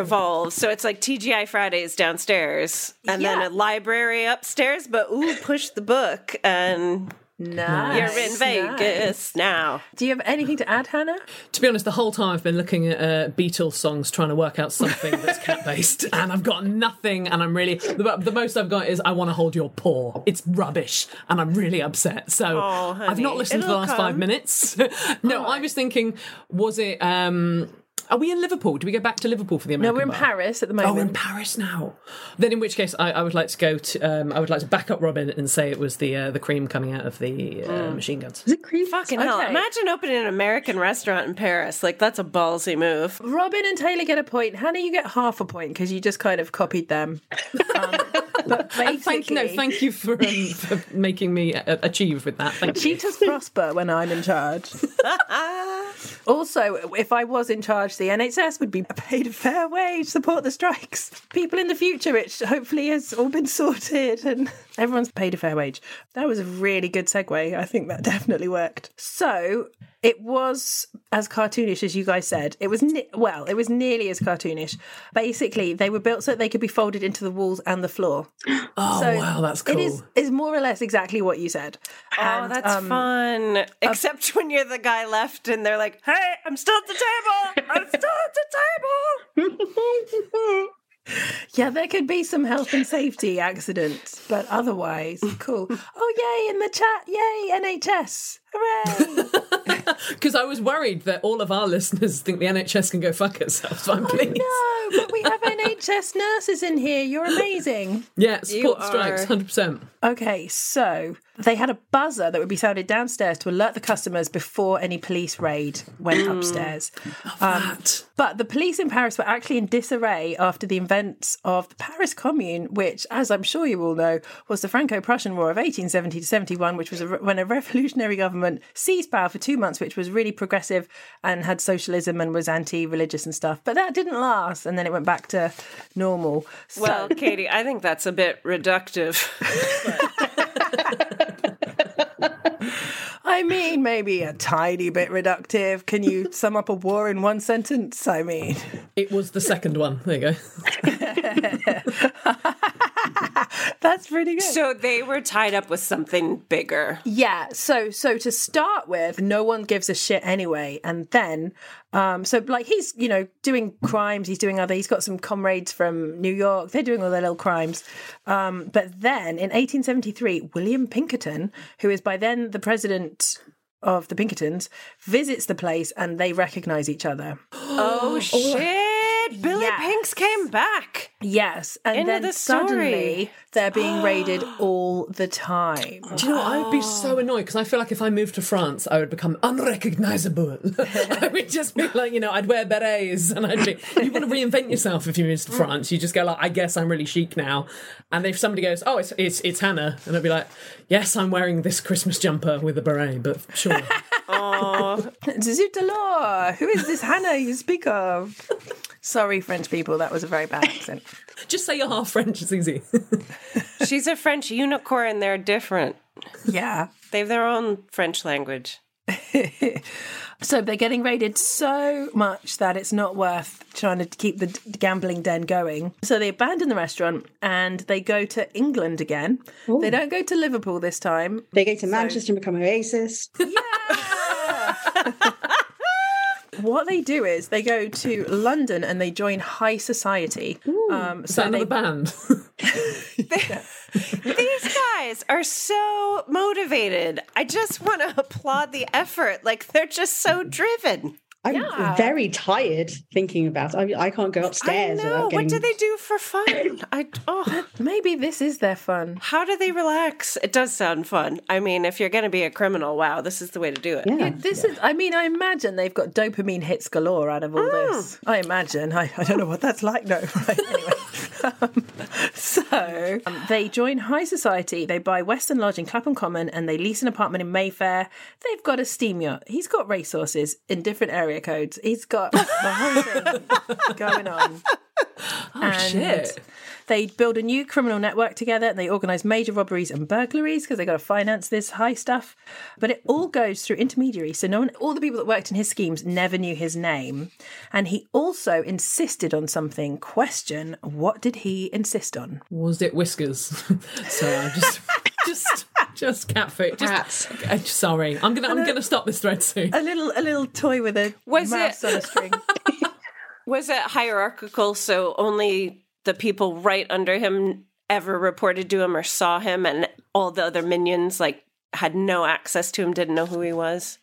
revolves? So it's like TGI Fridays downstairs, and then a library upstairs. But ooh, push the book, and Nice. you're in Vegas now. Do you have anything to add, Hannah? To be honest, the whole time I've been looking at uh, Beatles songs trying to work out something that's *laughs* cat based, and I've got nothing. And I'm really the, the most I've got is "I want to hold your paw." It's rubbish, and I'm really upset. So Oh, I've not listened to the it'll last five minutes. *laughs* no, I was thinking, was it? um Are we in Liverpool? Do we go back to Liverpool for the No, we're in bar? Paris at the moment. Oh, we're in Paris now. Then, in which case, I, I would like to go to. Um, I would like to back up Robyn and say it was the uh, the cream coming out of the uh, machine guns. is it cream? Fucking hell! Imagine opening an American restaurant in Paris. Like that's a ballsy move. Robyn and Taylor get a point. Hannah, you get half a point because you just kind of copied them. *laughs* Um, but basically, *laughs* And thank no, thank you for um, *laughs* for making me uh, achieve with that. Thank you. Cheaters prosper when I'm in charge. *laughs* also, if I was in charge, the NHS would be paid a fair wage, support the strikes. People in the future, it hopefully has all been sorted and everyone's paid a fair wage. That was a really good segue. I think that definitely worked. So it was as cartoonish as you guys said. It was ne- well, it was nearly as cartoonish. Basically, they were built so that they could be folded into the walls and the floor. *gasps* Oh So wow, that's cool. It is is more or less exactly what you said. Oh, And, that's um, fun. Except when you're the guy left and they're like, "Hey, I'm still at the table. I'm still at the table." *laughs* Yeah, there could be some health and safety accidents, but otherwise, cool. *laughs* Oh, yay, in the chat. Yay, NHS. Hooray. *laughs* *laughs* Because I was worried that all of our listeners think the NHS can go fuck itself. So I'm pleased. no, but we have NHS nurses in here. You're amazing. Yeah, support strikes, hundred percent. Okay, so they had a buzzer that would be sounded downstairs to alert the customers before any police raid went upstairs. Um, but the police in Paris were actually in disarray after the events of the Paris Commune, which, as I'm sure you all know, was the Franco-Prussian War of 1870 to 71, which was a, when a revolutionary government seized power for two months, which was really progressive and had socialism and was anti-religious and stuff. But that didn't last, and then it went back to normal. So- Well, Katie, I think that's a bit reductive. *laughs* I mean, maybe a tiny bit reductive. Can you sum up a war in one sentence? I mean, It was the second one. There you go. *laughs* *laughs* that's pretty good. so they were tied up with something bigger. Yeah, so so to start with, no one gives a shit anyway, and then um so like he's, you know, doing crimes, he's doing other he's got some comrades from New York, they're doing all their little crimes. Um but then in 1873, William Pinkerton, who is by then the president of the Pinkertons, visits the place and they recognize each other. *gasps* Oh, *gasps* shit! Billy Yeah. Pinks came back. Yes, and Into then the suddenly they're being raided *gasps* all the time. Do you know what? I would be so oh. annoyed because I feel like if I moved to France, I would become unrecognizable. *laughs* I would just be like, you know, I'd wear berets and I'd be. You want to reinvent yourself if you move to France. You just go like, I guess I'm really chic now. And if somebody goes, oh, it's it's, it's Hannah, and I'd be like, yes, I'm wearing this Christmas jumper with a beret, but sure. *laughs* Zut alors! Who is this Hannah you speak of? Sorry, French people, that was a very bad accent. *laughs* just say you're half French. It's easy. *laughs* She's a French unicorn. They're different. Yeah. They have their own French language. *laughs* So they're getting raided so much that it's not worth trying to keep the gambling den going. So they abandon the restaurant and they go to England again. They don't go to Liverpool this time. They go to Manchester and become Oasis. What they do is they go to London and they join high society. Um, Is that another band? *laughs* *laughs* These guys are so motivated. I just want to applaud the effort. Like they're just so driven. I'm Yeah. very tired thinking about it. I, I can't go upstairs I know. without What do they do for fun? *laughs* I oh, Maybe this is their fun. how do they relax? It does sound fun. I mean, if you're going to be a criminal, wow, this is the way to do it. Yeah. This is, I mean, I imagine they've got dopamine hits galore out of all this. I imagine. I, I don't know what that's like, though. *laughs* Right, anyway. Um, so um, they join high society, they buy Western Lodge in Clapham Common, and they lease an apartment in Mayfair. They've got a steam yacht. He's got racehorses in different area codes. He's got the whole thing *laughs* going on. Oh, shit. They build a new criminal network together and they organise major robberies and burglaries because they got to finance this high stuff. But it all goes through intermediaries. So no one, all the people that worked in his schemes never knew his name. And he also insisted on something. Question: What did he insist on? Was it whiskers? *laughs* so I'm just, *laughs* just, just catfish. Just, uh, sorry, I'm gonna, I'm gonna stop this thread soon. A little, a little toy with a Was mouse it- on a string. *laughs* *laughs* Was it hierarchical? So only the people right under him ever reported to him or saw him, and all the other minions like had no access to him, didn't know who he was.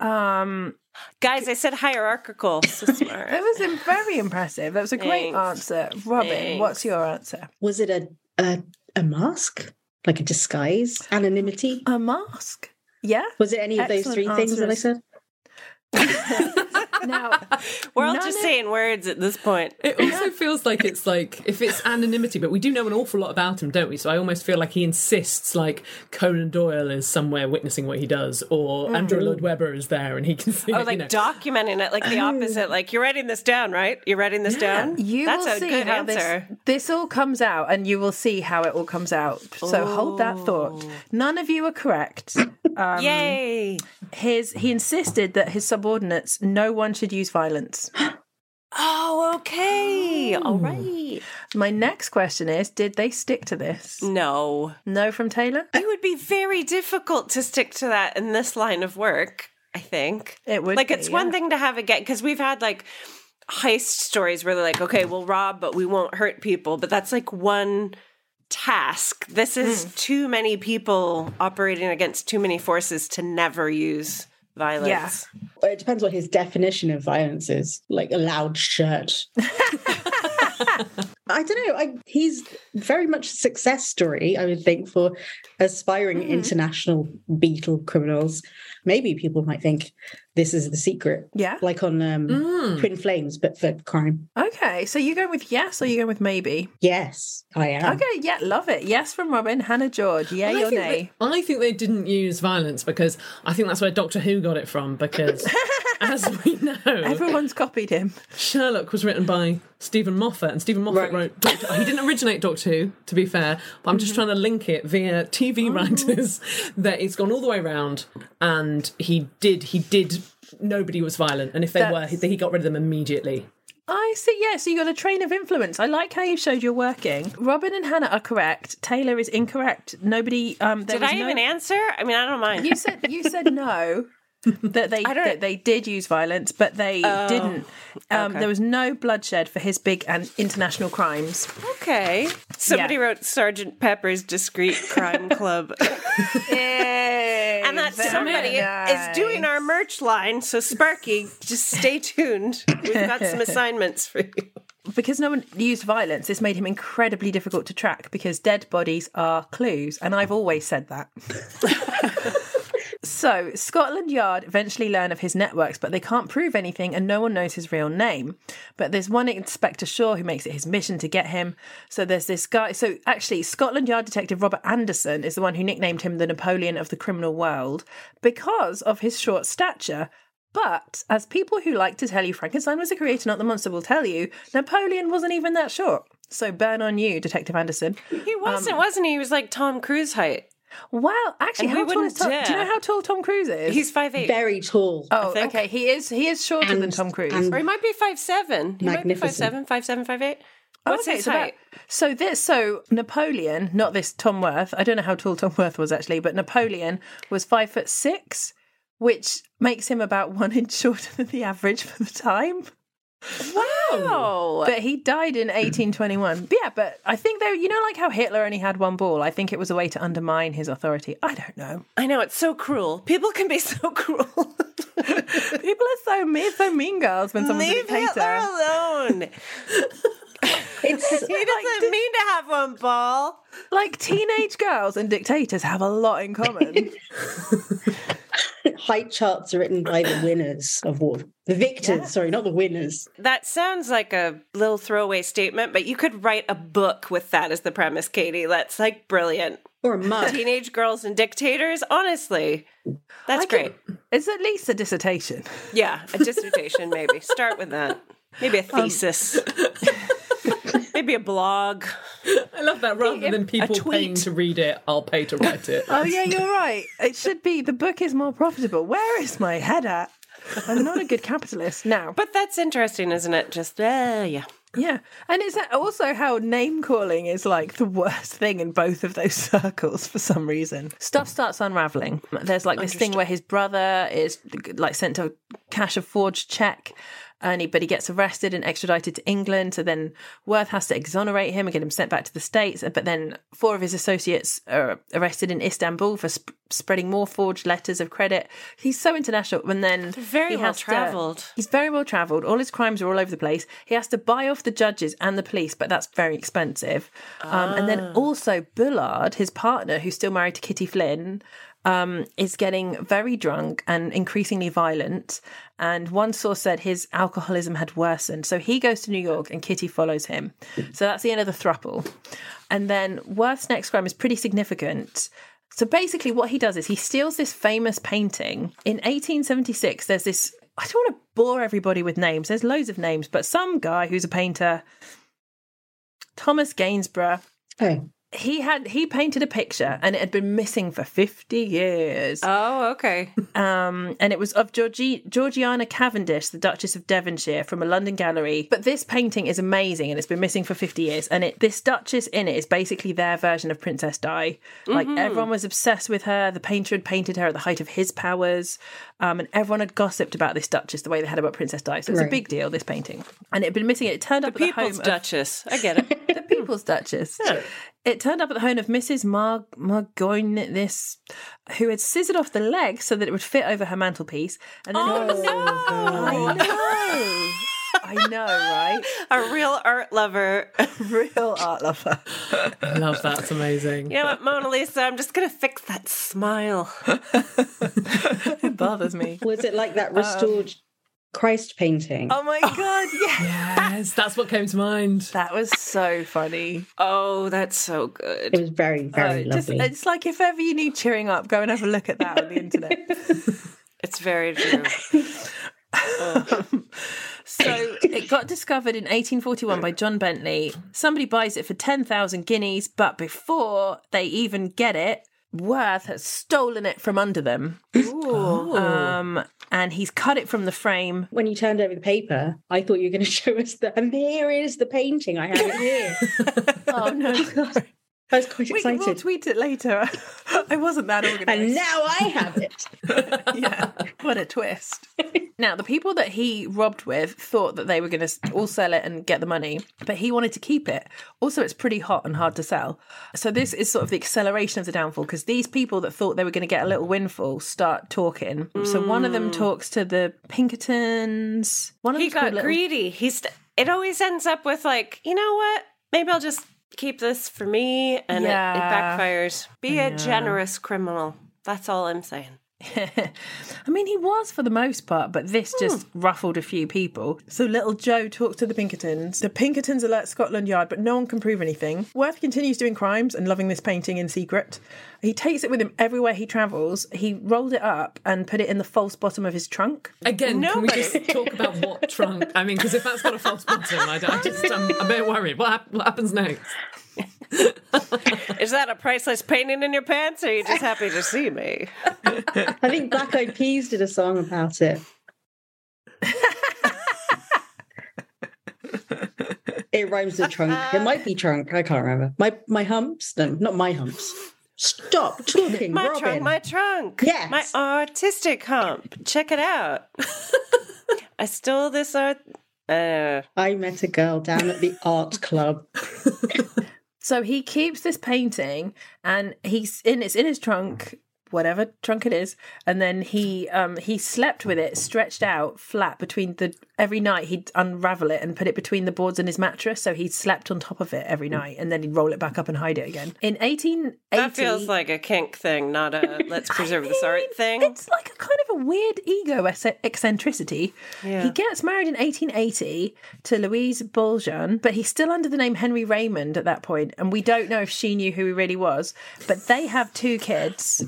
Um, Guys, I said hierarchical. *laughs* So smart. that was im- very impressive. That was a great Thanks. answer, Robyn. Thanks. What's your answer? Was it a, a a mask, like a disguise, anonymity? A mask. Yeah. Was it any of those Excellent three things that I said? *laughs* *laughs* Now *laughs* We're all none just of- saying words at this point. It also feels like it's like if it's anonymity, but we do know an awful lot about him, don't we? So I almost feel like he insists like Conan Doyle is somewhere witnessing what he does, or mm-hmm. Andrew Lloyd Webber is there and he can see. Oh, it, like you know. documenting it, like the oh. opposite. Like you're writing this down, right? You're writing this down. You That's will a see good how answer. This, this all comes out, and you will see how it all comes out. So hold that thought. Oh. None of you are correct. Um, Yay! His he insisted that his subordinates, no one should use violence. *gasps* Oh, okay. All right. My next question is: Did they stick to this? No, No, from Taylor. it would be very difficult to stick to that in this line of work. I think It would like be, it's one thing to have it get because we've had like heist stories where they're like, okay, we'll rob, but we won't hurt people. But that's like one task. This is Mm. too many people operating against too many forces to never use violence. Well, It depends what his definition of violence is. Like a loud shirt. *laughs* I don't know. I, he's very much a success story, I would think, for aspiring international beetle criminals. Maybe people might think this is the secret, Yeah. like on um, Twin Flames, but for crime. Okay, so you going with yes or you going with maybe? Yes, I am. Okay, yeah, love it. Yes from Robyn, Hannah George. Yay I or nay? they, I think they didn't use violence because I think that's where Doctor Who got it from. Because, *laughs* as we know, Everyone's copied him. Sherlock was written by Steven Moffat, and Steven Moffat Right. wrote. Doctor, he didn't originate Doctor Who, to be fair, but I'm just Mm-hmm. trying to link it via TV Oh. writers *laughs* that it's gone all the way around, and he did. He did. Nobody was violent, and if they That's- were, he, he got rid of them immediately. I see. Yeah, so you got a train of influence. I like how you showed you're working. Robyn and Hannah are correct. Taylor is incorrect. Nobody. Um, there Did was I no- even answer? I mean, I don't mind. You said you said *laughs* no. That they that they did use violence, but they didn't. Um, okay. There was no bloodshed for his big and international crimes. Okay. Somebody wrote Sergeant Pepper's Discreet Crime Club. *laughs* Yay, and that somebody is doing our merch line. So, Sparky, just stay tuned. We've got some *laughs* assignments for you. because no one used violence, this made him incredibly difficult to track because dead bodies are clues, and I've always said that. *laughs* so, Scotland Yard eventually learn of his networks, but they can't prove anything, and no one knows his real name. But there's one Inspector Shore who makes it his mission to get him. So, there's this guy. So, actually, Scotland Yard Detective Robert Anderson is the one who nicknamed him the Napoleon of the criminal world because of his short stature. But as people who like to tell you Frankenstein was a creator, not the monster, will tell you, Napoleon wasn't even that short. So burn on you, Detective Anderson. He wasn't, um, wasn't he? He was like Tom Cruise height. Well, actually, And how tall is wouldn't Tom? Do you know how tall Tom Cruise is? He's five eight. Very tall. oh, think. okay. He is. He is shorter than Tom Cruise. Or he might be five seven. He might be five Magnificent. seven, five seven, five eight. Oh, What's okay, his so that- height? so this, so Napoleon, not this Tom Worth. I don't know how tall Tom Worth was actually, but Napoleon was five foot six, which makes him about one inch *laughs* shorter than the average for the time. Wow. But he died in 1821. But yeah, but I think though, you know, like how Hitler only had one ball. I think it was a way to undermine his authority. I don't know. I know it's so cruel. People can be *laughs* so cruel. People are so mean, so mean girls when someone's Leave a dictator. Hitler alone. *laughs* It's *laughs* he doesn't mean to have one ball. Like teenage girls and dictators have a lot in common. *laughs* height charts are written by the winners of war. The victors, sorry, not the winners. That sounds like a little throwaway statement, but you could write a book with that as the premise, Katie. That's like brilliant. Or a mug. Teenage girls and dictators. Honestly, that's I great. can- It's at least a dissertation. Yeah, a dissertation maybe. Start with that. Maybe a um, thesis. *laughs* maybe a blog. I love that. Rather than people paying to read it, I'll pay to write it. Oh yeah, you're right. It should be the book is more profitable. Where is my head at? I'm not a good capitalist now. But that's interesting, isn't it? Just uh, yeah. Yeah, and is that also how name calling is like the worst thing in both of those *laughs* circles for some reason? Stuff starts unraveling. There's like this thing where his brother is like sent to cash a forged check. He, but he gets arrested and extradited to England. So then Worth has to exonerate him and get him sent back to the States. But then four of his associates are arrested in Istanbul for sp- spreading more forged letters of credit. He's so international. And then very he well has to-. He's very well travelled. All his crimes are all over the place. He has to buy off the judges and the police, but that's very expensive. Um, and then also Bullard, his partner, who's still married to Kitty Flynn, um, is getting very drunk and increasingly violent. And one source said his alcoholism had worsened. So he goes to New York and Kitty follows him. So that's the end of the thruple. And then Worth's next crime is pretty significant. So basically, what he does is he steals this famous painting. In 1876, there's this. I don't want to bore everybody with names. There's loads of names, but some guy who's a painter, Thomas Gainsborough, Oh. He had he painted a picture and it had been missing for 50 years. Oh, okay. Um, and it was of Georgi- Georgiana Cavendish, the Duchess of Devonshire, from a London gallery. But this painting is amazing, and it's been missing for fifty years. And it, this Duchess in it is basically their version of Princess Di. Like Mhm. everyone was obsessed with her. The painter had painted her at the height of his powers, um, and everyone had gossiped about this Duchess the way they had about Princess Di. So it's a big deal. This painting, and it had been missing. It turned up at the People's home of- Duchess. I get it. *laughs* the People's Duchess. It turned up at the home of Mrs. Mar- Margoyne, this who had scissored off the leg so that it would fit over her mantelpiece. And then Oh, it was, I know. *laughs* I know, right? A real art lover. *laughs* real art lover. Love that. It's amazing. You know what, Mona Lisa? I'm just gonna fix that smile. *laughs* it bothers me. Was it like that restored um, Christ painting? Oh my oh, god, *laughs* yeah. Yes, that's what came to mind. That was so funny. Oh, that's so good. It was very, uh, very Oh, just, lovely. it's like if ever you need cheering up, go and have a look at that on the internet. *laughs* It's very true. Um, so it got discovered in 1841 by John Bentley. Somebody buys it for 10,000 guineas, but before they even get it, Worth has stolen it from under them. Um, and he's cut it from the frame. when you turned over the paper, I thought you were going *laughs* to show us the, and here is the painting. I have it here. *laughs* Oh no! *laughs* I was quite excited. We will tweet it later. *laughs* I wasn't that organised. And now I have it. *laughs* yeah, what a twist. now, the people that he robbed with thought that they were going to all sell it and get the money, but he wanted to keep it. Also, it's pretty hot and hard to sell. So, this is sort of the acceleration of the downfall because these people that thought they were going to get a little windfall start talking. So, one of them mm. talks to the Pinkertons. One of he got Little- greedy. He's. It always ends up with like, you know what? Maybe I'll just keep this for me, and it, it Yeah. backfires. Be a generous criminal. That's all I'm saying. *laughs* I mean, he was for the most part, but this hmm. just ruffled a few people. So little Joe talks to the Pinkertons. The Pinkertons alert Scotland Yard, but no one can prove anything. Worth continues doing crimes and loving this painting in secret. He takes it with him everywhere he travels. He rolled it up and put it in the false bottom of his trunk. Again, can we just talk about *laughs* what trunk? I mean, because if that's got a false bottom, I, don't- I just I'm a bit worried. What, hap- what happens next? *laughs* Is that a priceless painting in your pants, or are you just happy to see me? I think Black Eyed Peas did a song about it. *laughs* it rhymes with trunk. It might be trunk. I can't remember. My my humps. No, not my humps. Stop talking, My Robyn. trunk, my trunk. Yes. My artistic hump. Check it out. *laughs* I stole this art. Uh, I met a girl down at the art club. So he keeps this painting and he's in it's in his trunk whatever trunk it is, and then he um he slept with it stretched out flat between the every night he'd unravel it and put it between the boards and his mattress, so he slept on top of it every night, and then he'd roll it back up and hide it again. In eighteen eighty, That feels like a kink thing, not a *laughs* let's preserve this art thing. It's like a kind of a weird ego eccentricity. Yeah. He gets married in 1880 to Louise Boljahn, but he's still under the name Henry Raymond at that point, and we don't know if she knew who he really was. But they have two kids.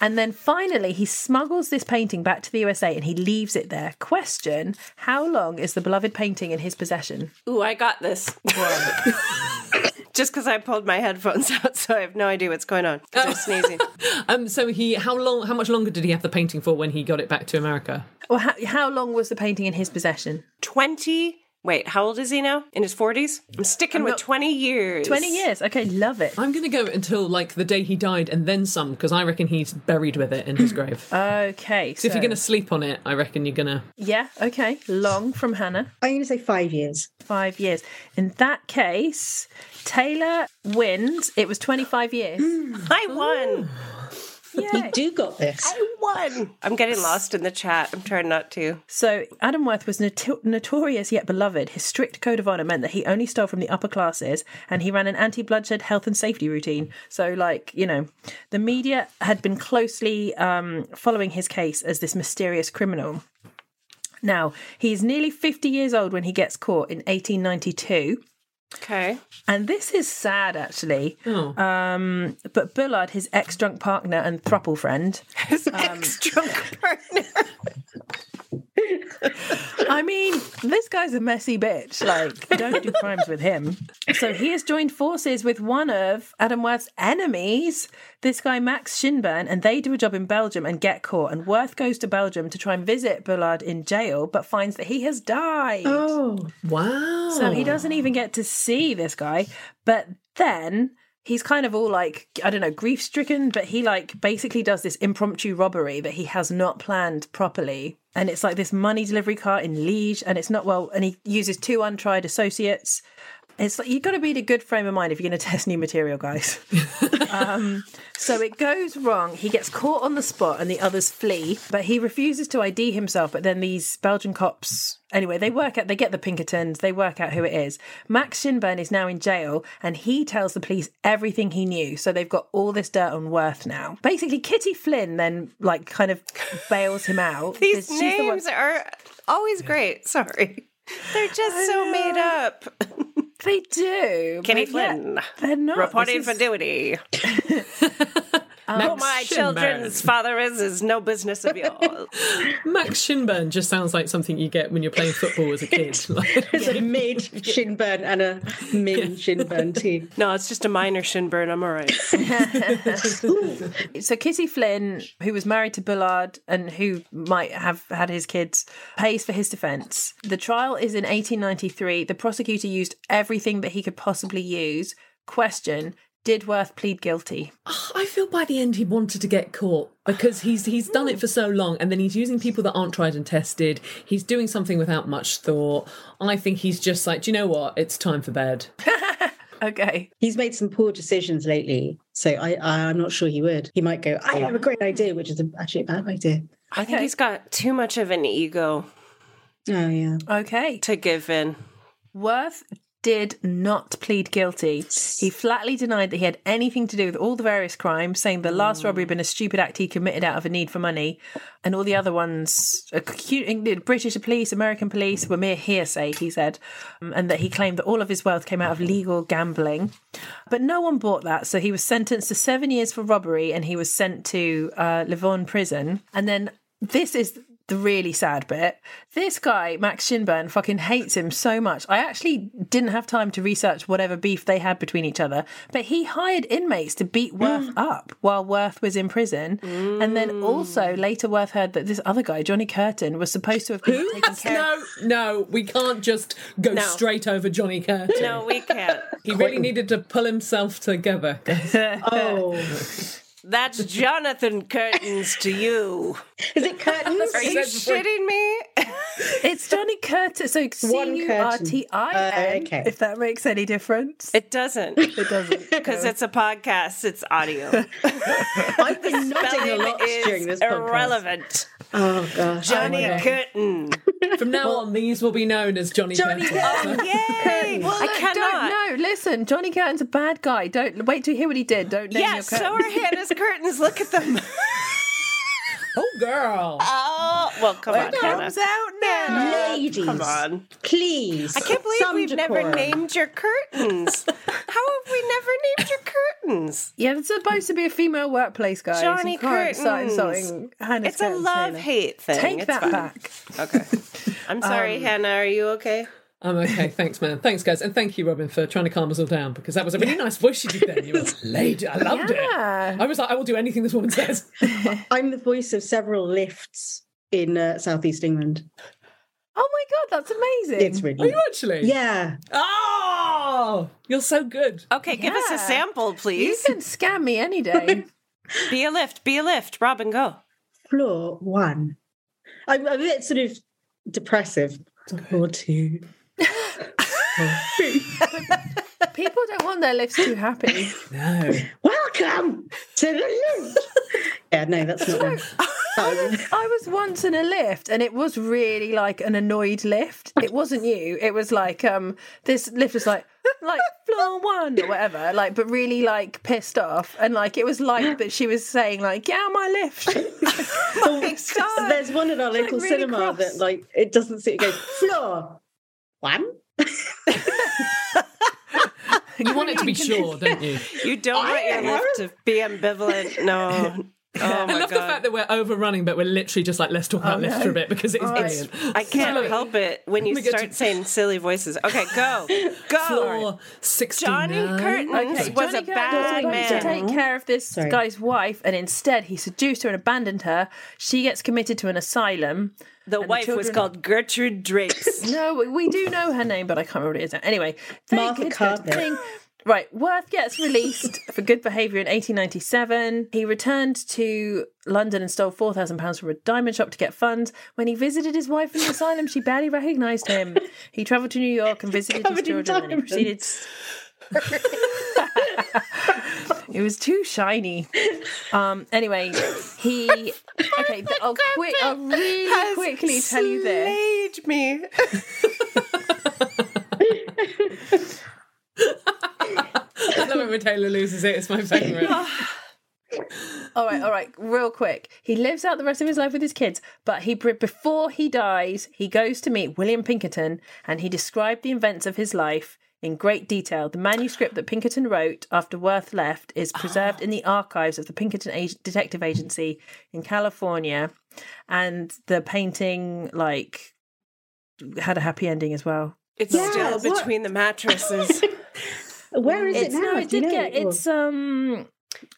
And then finally, he smuggles this painting back to the USA and he leaves it there. Question How long is the beloved painting in his possession? Ooh, I got this. *laughs* Just because I pulled my headphones out, so I have no idea what's going on. 'cause I'm sneezing. *laughs* Um, so he, how long, how much longer did he have the painting for when he got it back to America? Or how, how long was the painting in his possession? 20. Wait, how old is he now? In his 40s? I'm sticking I'm with not- 20 years. 20 years. Okay, love it. I'm going to go until like the day he died and then some, because I reckon he's buried with it in his grave. *clears throat* Okay. So if you're going to sleep on it, I reckon you're going to. Yeah, okay. Long from Hannah. I'm going to say five years. Five years. In that case, Taylor wins. It was 25 years. *gasps* I won. You do got this. I won. I'm getting lost in the chat. I'm trying not to. So Adam Worth was noto- notorious yet beloved. His strict code of honor meant that he only stole from the upper classes and he ran an anti-bloodshed health and safety routine. So like, you know, the media had been closely um, following his case as this mysterious criminal. Now, he's nearly 50 years old when he gets caught in 1892. Okay. And this is sad, actually. Oh. Um, but Bullard, his ex-drunk partner and thruple friend, *laughs* His ex-drunk partner. I mean, this guy's a messy bitch. Like, don't do crimes with him. So he has joined forces with one of Adam Worth's enemies, this guy Max Shinburn, and they do a job in Belgium and get caught. And Worth goes to Belgium to try and visit Bullard in jail, but finds that he has died. Oh, Wow. So he doesn't even get to see this guy. But then he's kind of all like, I don't know, grief stricken, but he like basically does this impromptu robbery that he has not planned properly. And it's like this money delivery car in Liege, and it's not well, and he uses two untried associates. It's like you've got to be in a good frame of mind if you're going to test new material, guys. *laughs* um, so it goes wrong. He gets caught on the spot, and the others flee. But he refuses to ID himself. But then these Belgian cops, anyway, they work out. They get the Pinkertons. They work out who it is. Max Shinburn is now in jail, and he tells the police everything he knew. So they've got all this dirt on Worth now. Basically, Kitty Flynn then like kind of bails him out. *laughs* These She's the one- names are always great. Sorry. They're just so made up. *laughs* They do. Kenny Flynn. They're not. Reporting This for duty. *laughs* Who Max my Shinburn. children's father is is no business of yours. *laughs* Max Shinburn just sounds like something you get when you're playing football as a *laughs* kid. *laughs* Like- it's a mid Shinburn and a min Shinburn team. no, it's just a minor Shinburn. I'm all right. So Kitty Flynn, who was married to Bullard and who might have had his kids, pays for his defence. The trial is in 1893. The prosecutor used everything that he could possibly use. Question: Did Worth plead guilty? I feel by the end he wanted to get caught because he's he's done it *sighs* for so long, and then he's using people that aren't tried and tested. He's doing something without much thought. I think he's just like, do you know what? It's time for bed. *laughs* Okay. He's made some poor decisions lately, so I, I I'm not sure he would. He might go, "I have a great idea," which is a, actually a bad idea. I think he's got too much of an ego Oh yeah. Okay. to give in. Worth did not plead guilty. He flatly denied that he had anything to do with all the various crimes, saying the last robbery had been a stupid act he committed out of a need for money, and all the other ones, British police, American police, were mere hearsay, he said, um, and that he claimed that all of his wealth came out of legal gambling. But no one bought that, so he was sentenced to seven years for robbery, and he was sent to uh, prison. And then this is the really sad bit. This guy, Max Shinburn, fucking hates him so much. I actually didn't have time to research whatever beef they had between each other, but he hired inmates to beat Worth mm. up while Worth was in prison. And then also mm. later Worth heard that this other guy, Johnny Curtin, was supposed to have been taking care No, no, we can't just go No. straight over Johnny Curtin. No, we can't. He really needed to pull himself together. *laughs* Oh, That's *laughs* Jonathan Curtains to you. is it curtains? Are you shitting me? It's Johnny Curtis. So C One curtain. R T I N. Uh, okay. If that makes any difference. It doesn't. It doesn't. *laughs* Because it's a podcast, it's audio. *laughs* I've been nodding a lot during is this podcast. irrelevant. Oh gosh. Johnny oh, God. Curtin. *laughs* From now on, these will be known as Johnny, Johnny Curtis. Curtin. *laughs* Oh, yay! Well, I look, cannot. don't no. Listen, Johnny Curtin's a bad guy. Don't wait to hear what he did. Don't name Yeah, your so are *laughs* Hannah's curtains. Look at them. Oh, girl. Oh, well, come on, It Hannah. comes out now. Ladies, Come on. please. I can't believe some we've never named your curtains. How have we never named your curtains? *laughs* Yeah, it's supposed to be a female workplace, guys. Johnny You can't start Curtains. insulting Hannah's It's a curtains, love Hannah. hate thing. Take It's that fine. back. Okay. I'm sorry, Um, Hannah. Are you okay? I'm okay. Thanks, man. Thanks, guys. And thank you, Robyn, for trying to calm us all down because that was a really nice voice you did then. You were *laughs* lady. I loved Yeah. it. I was like, I will do anything this woman says. *laughs* I'm the voice of several lifts in uh, southeast England. Oh my god, that's amazing. It's really. Are really you actually? yeah. Oh, you're so good. Okay, give us a sample, please. You can scam me any day. *laughs* Be a lift. Be a lift. Robyn, go. Floor one. I'm a bit sort of depressive. Floor two. Floor *laughs* three. *laughs* People don't want their lifts too happy. *laughs* No. Welcome to the lift. *laughs* yeah, no, that's not one. Um, *laughs* I was once in a lift and it was really like an annoyed lift. It wasn't you. It was like um this lift was like like floor one or whatever, like but really like pissed off. And like it was like that she was saying like, Get out my lift. Oh There's one at our local really cinema cross. that like it doesn't sit. It goes floor one. You want it to be sure, don't you? You don't want your lift to be ambivalent. No. Oh *laughs* I my love the fact that we're overrunning, but we're literally just like, let's talk oh, about lifts for a bit because it is brilliant. I *laughs* can't help it when *laughs* you start to- saying silly voices. Okay, go. Go. Floor 69. Johnny Curtin Okay, was Johnny a bad Curtin was to take care of this Sorry. guy's wife, and instead he seduced her and abandoned her. She gets committed to an asylum. The and the wife was children- called Gertrude Drapes. No, we- we do know her name, but I can't remember what it is now. Anyway, thing- Martha. Carpet. Right, Worth gets released *laughs* for good behaviour in 1897. He returned to London and stole £4,000 from a diamond shop to get funds. When he visited his wife in the asylum, she barely recognised him. He travelled to New York and visited his children, and he proceeded. *laughs* it was too shiny. Um. Anyway, he. *laughs* Okay, I'll quick. I'll really quickly tell you this. me. I love it when Taylor loses it. It's my favourite. *laughs* All right, all right, real quick. He lives out the rest of his life with his kids, but he before he dies, he goes to meet William Pinkerton, and he described the events of his life in great detail. The manuscript that Pinkerton wrote after Worth left is preserved in the ah. archives of the Pinkerton Ag- Detective Agency in California, and the painting like had a happy ending as well. It's Yeah, still what? between the mattresses. *laughs* Where is It's it now? no, it Do you did know? get it's um,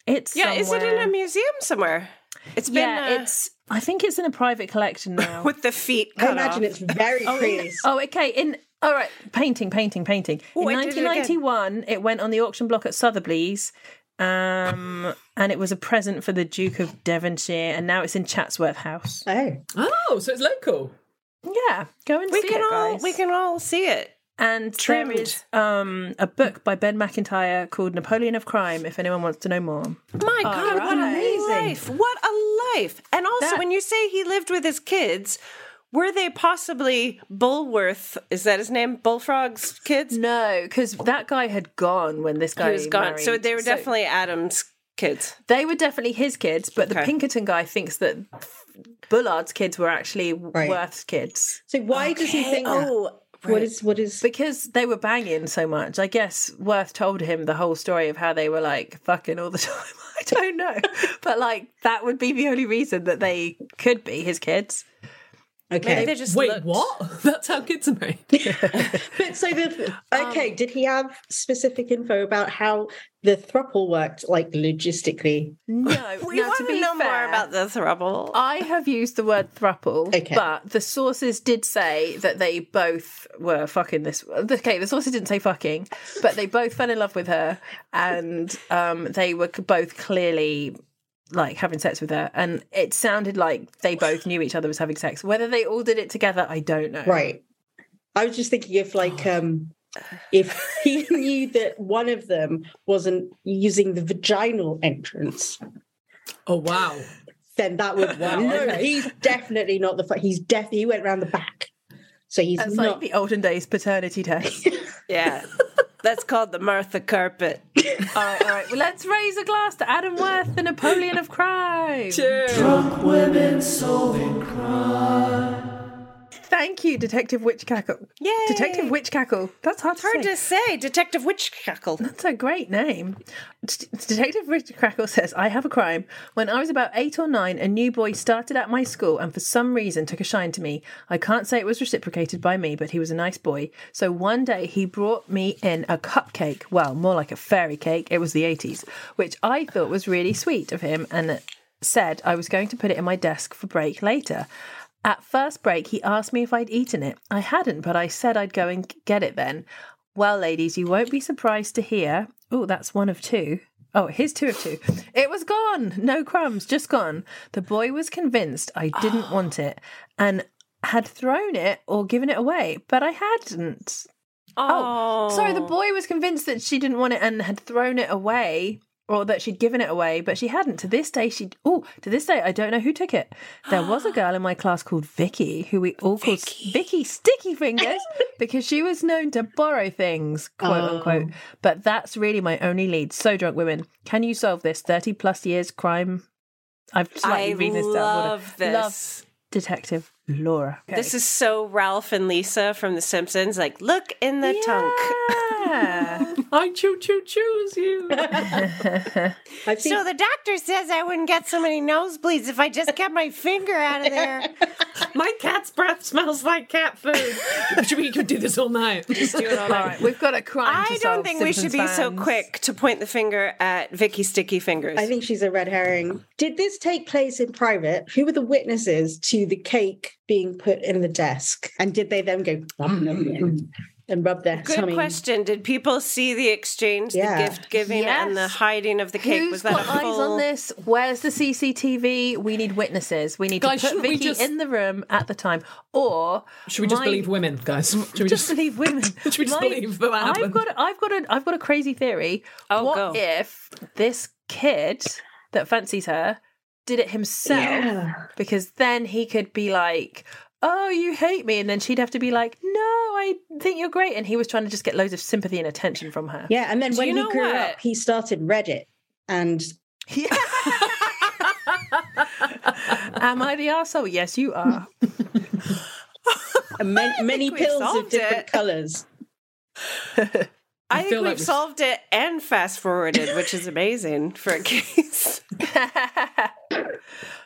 it's yeah, is it in a museum somewhere? It's been yeah, uh, it's. I think it's in a private collection *laughs* now. with the feet I cut imagine off. it's very pretty. Oh, okay. In all right, painting, painting, painting. Ooh, In I did it 1991, it, went on the auction block at Sotheby's, um, and it was a present for the Duke of Devonshire, and now it's in Chatsworth House. Oh, Oh, so it's local. Yeah, go and we see can it, all guys. we can all see it. And trimmed. there is um, a book by Ben Macintyre called Napoleon of Crime. If anyone wants to know more, My God, what a life! What a life! And also, That- when you say he lived with his kids, were they possibly Bullworth? Is that his name? Bullfrog's kids? no, because that guy had gone when this guy he was gone. So they were definitely Adam's kids. They were definitely his kids, but the Pinkerton guy thinks that Bullard's kids were actually Right. Worth's kids. so why does he think that? Oh, What is what is? Because they were banging so much. I guess Worth told him the whole story of how they were like fucking all the *laughs* time. I don't know. but like that would be the only reason that they could be his kids. Maybe Okay, they just Wait, looked- what? *laughs* *laughs* That's how kids are made. but so the okay, Um, did he have specific info about how the thruple worked, like logistically? No. *laughs* We now, want to to be know more fair, about the throuble. I have used the word thruple, Okay. but the sources did say that they both were fucking this. Okay, the sources didn't say fucking, but they both fell in love with her, and um, they were both clearly like having sex with her, and it sounded like they both knew each other was having sex. Whether they all did it together, I don't know. Right. I was just thinking if like um if he *laughs* knew that one of them wasn't using the vaginal entrance, Oh wow. then that would *laughs* Wow, no, okay. he's definitely not the fu- he's definitely he went around the back. So he's That's not like the olden days paternity test. *laughs* Yeah. That's called the Martha carpet. *laughs* all right, all right. Well, let's raise a glass to Adam Worth, the Napoleon of crime. Drunk women solving crime. Thank you, Detective Witch Cackle. Yay! Detective Witch Cackle. That's hard, Hard to to say. say. Detective Witch Cackle. That's a great name. D- Detective Witch Crackle says, I have a crime. When I was about eight or nine, a new boy started at my school and for some reason took a shine to me. I can't say it was reciprocated by me, but he was a nice boy. So one day he brought me in a cupcake. Well, more like a fairy cake. It was the 80s, which I thought was really sweet of him and said I was going to put it in my desk for break later. At first break, he asked me if I'd eaten it. I hadn't, but I said I'd go and get it then. Well, ladies, you won't be surprised to hear. Oh, that's one of two. Oh, here's two of two. *laughs* It was gone. No crumbs, just gone. The boy was convinced I didn't *gasps* want it and had thrown it or given it away, but I hadn't. Oh, sorry. The boy was convinced that she didn't want it and had thrown it away, or that she'd given it away, but she hadn't. To this day, she. Oh, to this day, I don't know who took it. There was a *gasps* girl in my class called Vicky, who we all called Vicky Sticky Fingers, *laughs* because she was known to borrow things, quote Oh. unquote. But that's really my only lead. So drunk women, can you solve this? Thirty plus years crime. I've slightly I read this down. love this. Love Detective Laura. This is so Ralph and Lisa from The Simpsons. Like, look in the Yeah. *laughs* *laughs* I choo choo choose you. *laughs* I think So the doctor says I wouldn't get so many nosebleeds if I just kept my finger out of there. *laughs* My cat's breath smells like cat food. Should we could do this all night? Just do it all All night. right, we've got a crime. I to don't solve, think we should be Simpsons so quick to point the finger at Vicky Sticky Fingers. I think she's a red herring. Did this take place in private? Who were the witnesses to the cake being put in the desk? And did they then go "Nom, nom, nom," and rub their Good tummy? question. Did people see the exchange, Yeah. the gift giving, and the hiding of the cake? Who's Was that got a eyes on this? Where's the CCTV? We need witnesses. We need Guys, to put Vicky just- in the room at the time, or Should we just my- believe women, guys? Mm, should we just, just, believe women? *laughs* Should we just believe that that I've got, a, I've got a, I've got a crazy theory. Oh, what go. if this kid that fancies her did it himself? Yeah. Because then he could be like. Oh, you hate me, and then she'd have to be like, "No, I think you're great." And he was trying to just get loads of sympathy and attention from her. Yeah, and then Do when you he grew what? up, he started Reddit, and *laughs* Am I the asshole? Yes, you are. and *laughs* many, many pills of different it. colors. *laughs* I, think we've like solved it and fast forwarded, which is amazing for a case.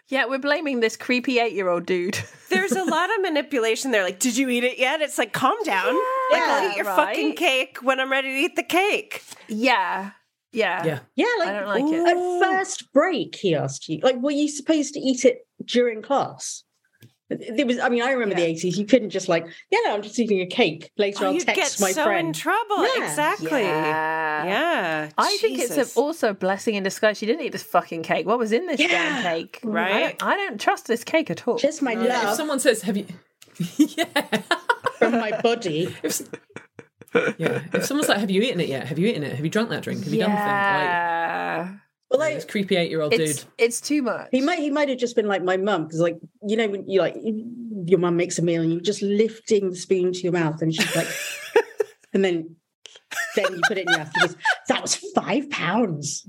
Yeah, we're blaming this creepy eight-year-old dude. *laughs* There's a lot of manipulation there. Like, did you eat it yet? It's like, calm down. like, I'll Yeah, eat your right. fucking cake when I'm ready to eat the cake. yeah, yeah, Yeah. Yeah, like I don't like it. at first break, he asked you, like, were you supposed to eat it during class? It was. I mean, I remember the eighties. You couldn't just like, yeah, no, I'm just eating a cake. Later, Oh, I'll you'd text get my so friend. in trouble. Yeah. Exactly. Yeah. Yeah. I think it's a, also a blessing in disguise. She didn't eat this fucking cake. What was in this damn cake? Mm-hmm. Right? I don't, I don't trust this cake at all. Just my Yeah, if someone says, "Have you?" *laughs* yeah. from my body. *laughs* If, yeah. If someone's like, "Have you eaten it yet? Have you eaten it? Have you drunk that drink? Have you done the thing?" yeah. Well, Like, like this creepy eight-year-old It's dude. it's too much. he might he might have just been like my mum because like you know when you like your mum makes a meal and you're just lifting the spoon to your mouth and she's like, *laughs* and then then you put it in your mouth. She that was five pounds.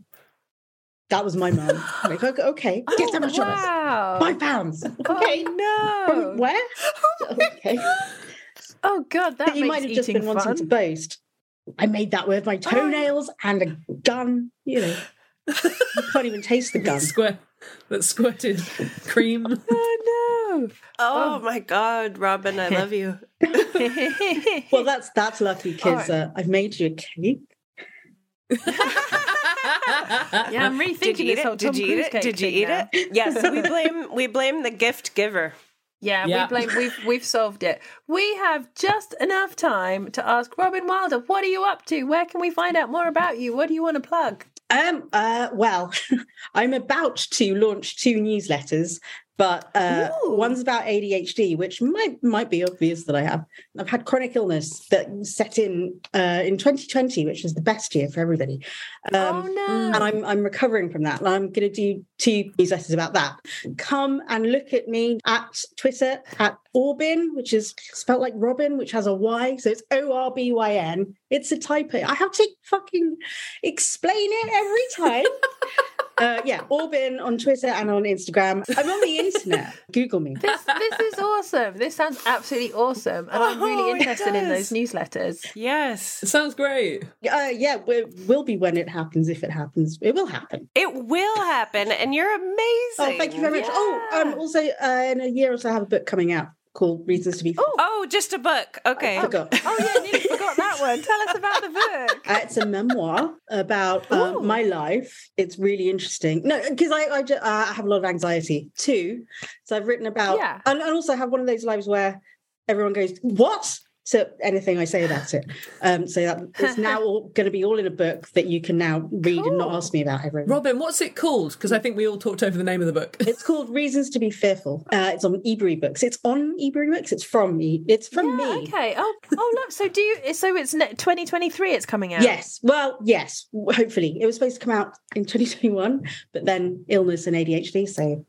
That was my mum. *laughs* Like okay, okay, oh, get that much of it. wow. Five pounds. Oh, okay. Oh, From no. where? *laughs* Okay. Oh god, that But he might have just eating been wanting to boast. I made that with my *gasps* toenails and a gun. You know, you can't even taste the gun. Squirt that squirted cream. *laughs* Oh no! Oh, my God, Robyn, I love you. *laughs* *laughs* Well, that's that's lucky because Alright. uh, I've made you a cake. yeah, I'm rethinking Did you eat this whole it? Tom Did you eat it? Did you eat now. it? Yes, we blame we blame the gift giver. Yeah, Yeah. we blame we've we've solved it. We have just enough time to ask Robyn Wilder, what are you up to? Where can we find out more about you? What do you want to plug? Um. Uh. Well, *laughs* I'm about to launch two newsletters, but uh, one's about ADHD, which might might be obvious that I have. I've had chronic illness that set in uh, in 2020, which is the best year for everybody. Um, oh no! And I'm I'm recovering from that, and I'm going to do two newsletters about that. Come and look at me at Twitter at Orbyn, which is spelled like Robyn, which has a Y, so it's O R B Y N. It's a typo. I have to fucking explain it every time. *laughs* uh, yeah, Orbyn on Twitter and on Instagram. I'm on the internet. *laughs* Google me. This this is awesome. This sounds absolutely awesome, and I'm Oh, really interested in those newsletters. Yes. It sounds great. Uh, yeah, we will be when it happens. If it happens, it will happen. It will happen, and you're amazing. Oh, thank you very much. Oh, um, also uh, in a year or so, I have a book coming out called Reasons to Be. Oh, Oh, just a book. Okay. I forgot. Oh yeah, nearly forgot that one. *laughs* Tell us about the book. Uh, it's a memoir about uh, my life. It's really interesting. No, because I I, ju- uh, I have a lot of anxiety too. So I've written about, Yeah. and, and also have one of those lives where everyone goes, "What?" To anything I say about it. Um, so that *laughs* it's now going to be all in a book that you can now read and not ask me about everyone. Robyn, what's it called? Because I think we all talked over the name of the book. It's called Reasons to Be Fearful. Uh, it's on Ebury Books. It's on Ebury Books. It's from me. It's from Yeah, me. Okay. Oh, oh, look. So do you? So it's 2023. It's coming out. Yes. Well, yes. Hopefully, it was supposed to come out in 2021, but then illness and ADHD. So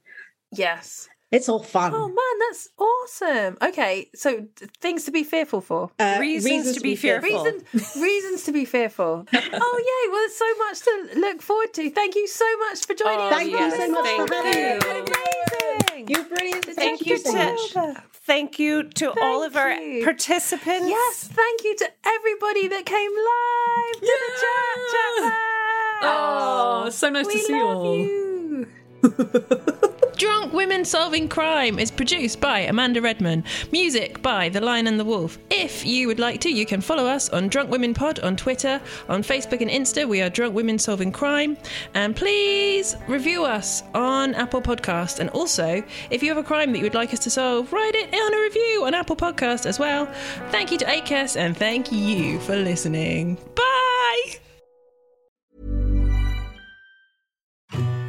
Yes. It's all fun. Oh man, that's awesome. Okay, so things to be fearful for. Uh, Reasons to be fearful. Reasons, reasons to be fearful. *laughs* Oh yay! Well, there's so much to look forward to. Thank you so much for joining Oh, us. Thank you yes, so much thank for having you. me. Amazing. You're brilliant. Thank you so to much. thank you to all of our you. participants. Yes, thank you to everybody that came live to the chat. chat back. Oh, so nice to we see you all. you. *laughs* Drunk Women Solving Crime is produced by Amanda Redman. Music by The Lion and the Wolf. If you would like to, you can follow us on Drunk Women Pod on Twitter, on Facebook and Insta. We are Drunk Women Solving Crime. And please review us on Apple Podcast. And also, if you have a crime that you would like us to solve, write it on a review on Apple Podcast as well. Thank you to Acast and thank you for listening. Bye!